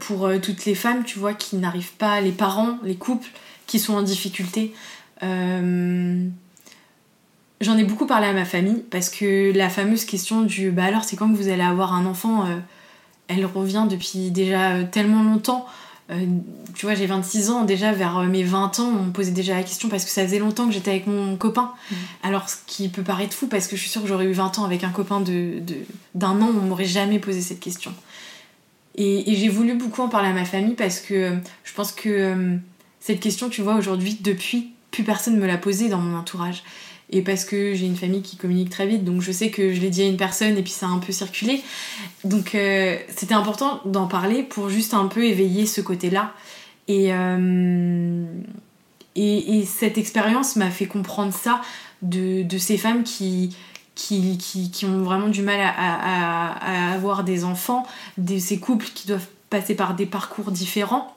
pour toutes les femmes, tu vois, qui n'arrivent pas, les parents, les couples qui sont en difficulté. J'en ai beaucoup parlé à ma famille parce que la fameuse question du bah alors c'est quand que vous allez avoir un enfant, elle revient depuis déjà tellement longtemps. Euh, tu vois, j'ai 26 ans, déjà vers euh, mes 20 ans, on me posait déjà la question parce que ça faisait longtemps que j'étais avec mon copain. Mm. Alors, ce qui peut paraître fou parce que je suis sûre que j'aurais eu 20 ans avec un copain d'un de, an, on m'aurait jamais posé cette question. Et, j'ai voulu beaucoup en parler à ma famille parce que euh, je pense que cette question, tu vois, aujourd'hui, depuis, plus personne me l'a posée dans mon entourage et parce que j'ai une famille qui communique très vite, donc je sais que je l'ai dit à une personne et puis ça a un peu circulé. Donc euh, c'était important d'en parler pour juste un peu éveiller ce côté-là. Et, euh, et, cette expérience m'a fait comprendre ça de, de ces femmes qui, qui, qui, ont vraiment du mal à, à, avoir des enfants, de ces couples qui doivent passer par des parcours différents.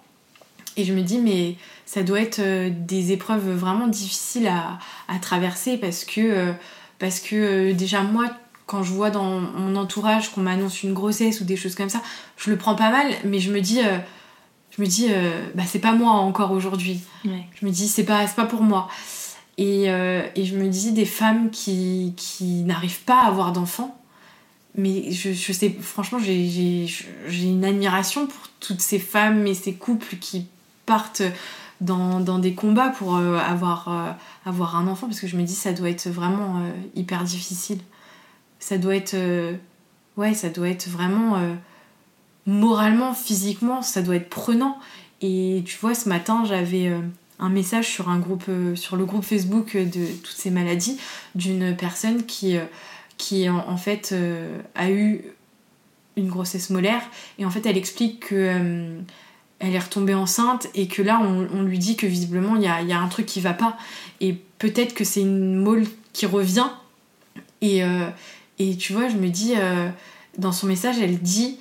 Et je me dis, mais ça doit être euh, des épreuves vraiment difficiles à, à traverser parce que, euh, parce que euh, déjà moi, quand je vois dans mon entourage qu'on m'annonce une grossesse ou des choses comme ça, je le prends pas mal, mais je me dis, je me dis bah c'est pas moi encore aujourd'hui. Je me dis, c'est pas, pas pour moi. Et, et, je me dis des femmes qui, qui n'arrivent pas à avoir d'enfants. Mais je, je, sais, franchement, j'ai une admiration pour toutes ces femmes et ces couples qui partent dans, dans des combats pour avoir, avoir un enfant. Parce que je me dis, ça doit être vraiment hyper difficile. Ça doit être. ouais, ça doit être vraiment moralement, physiquement, ça doit être prenant. Et tu vois, ce matin, j'avais euh, un message sur un groupe, euh, sur le groupe Facebook de toutes ces maladies, d'une personne qui, euh, qui en, fait a eu une grossesse molaire et en fait elle explique que elle est retombée enceinte et que là on, lui dit que visiblement il y a, un truc qui va pas et peut-être que c'est une mole qui revient et, et tu vois je me dis dans son message elle dit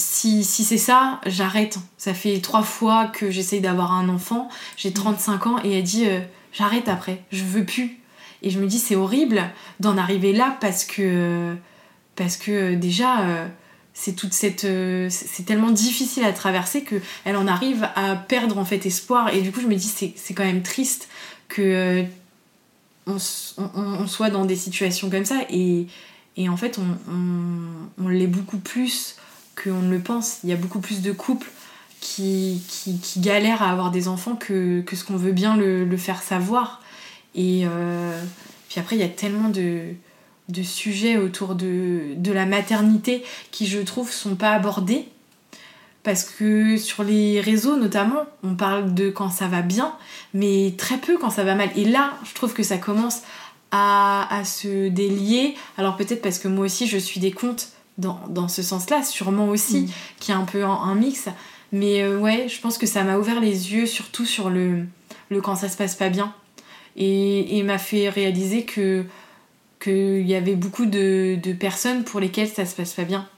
si, c'est ça, j'arrête. Ça fait trois fois que j'essaye d'avoir un enfant, j'ai 35 ans et elle dit euh, j'arrête après, je veux plus. Et je me dis c'est horrible d'en arriver là parce que parce que déjà euh, c'est toute cette euh, c'est tellement difficile à traverser que elle en arrive à perdre en fait espoir et du coup je me dis c'est quand même triste que on, soit dans des situations comme ça et, en fait on, l'est beaucoup plus qu'on ne le pense. Il y a beaucoup plus de couples qui, qui, galèrent à avoir des enfants que, ce qu'on veut bien le, faire savoir. Et euh, puis après, il y a tellement de, sujets autour de, la maternité qui, je trouve, sont pas abordés. Parce que sur les réseaux, notamment, on parle de quand ça va bien, mais très peu quand ça va mal. Et là, je trouve que ça commence à, à se délier. Alors peut-être parce que moi aussi, je suis des comptes dans, ce sens-là, sûrement aussi, mm. qui est un peu un, mix. Mais euh, ouais, je pense que ça m'a ouvert les yeux, surtout sur le, le quand ça se passe pas bien. Et, m'a fait réaliser que qu'il y avait beaucoup de, personnes pour lesquelles ça se passe pas bien.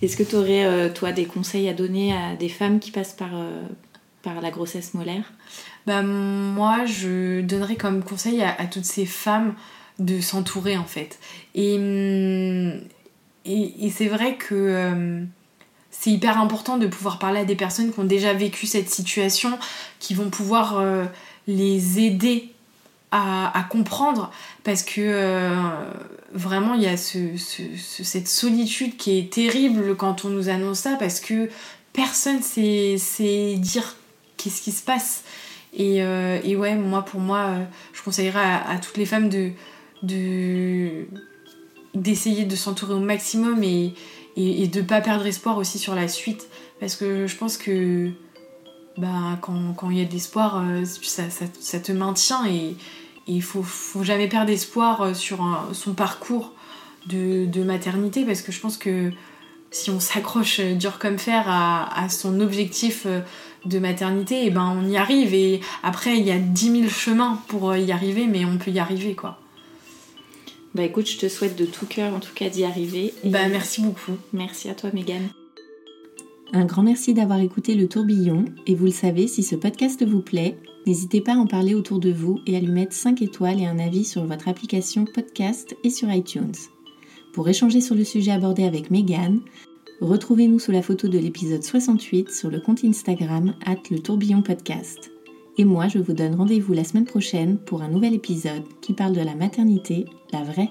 Est-ce que tu aurais, euh, toi, des conseils à donner à des femmes qui passent par, euh, par la grossesse molaire? Bah, Moi, je donnerais comme conseil à, à toutes ces femmes de s'entourer, en fait. Et, hum, et, c'est vrai que euh, c'est hyper important de pouvoir parler à des personnes qui ont déjà vécu cette situation, qui vont pouvoir les aider à, comprendre, parce que euh, vraiment il y a cette solitude qui est terrible quand on nous annonce ça, parce que personne sait, sait dire qu'est-ce qui se passe. Et, et, ouais, moi pour moi, je conseillerais à, toutes les femmes de, de d'essayer de s'entourer au maximum et, et, de pas perdre espoir aussi sur la suite. Parce que je pense que bah, quand il y a de l'espoir, euh, ça, ça, te maintient et il faut, faut jamais perdre espoir euh, sur son parcours de, de, maternité parce que je pense que si on s'accroche dur comme fer à, à, son objectif euh, de maternité, et eh ben on y arrive et après il y a 10 000 chemins pour y arriver mais on peut y arriver quoi. Bah écoute, je te souhaite de tout cœur en tout cas d'y arriver. Bah merci beaucoup. Merci à toi Megan. Un grand merci d'avoir écouté le tourbillon et vous le savez, si ce podcast vous plaît, n'hésitez pas à en parler autour de vous et à lui mettre 5 étoiles et un avis sur votre application podcast et sur iTunes. Pour échanger sur le sujet abordé avec Megan, retrouvez-nous sous la photo de l'épisode 68 sur le compte Instagram at le tourbillon podcast. Et moi, je vous donne rendez-vous la semaine prochaine pour un nouvel épisode qui parle de la maternité, la vraie.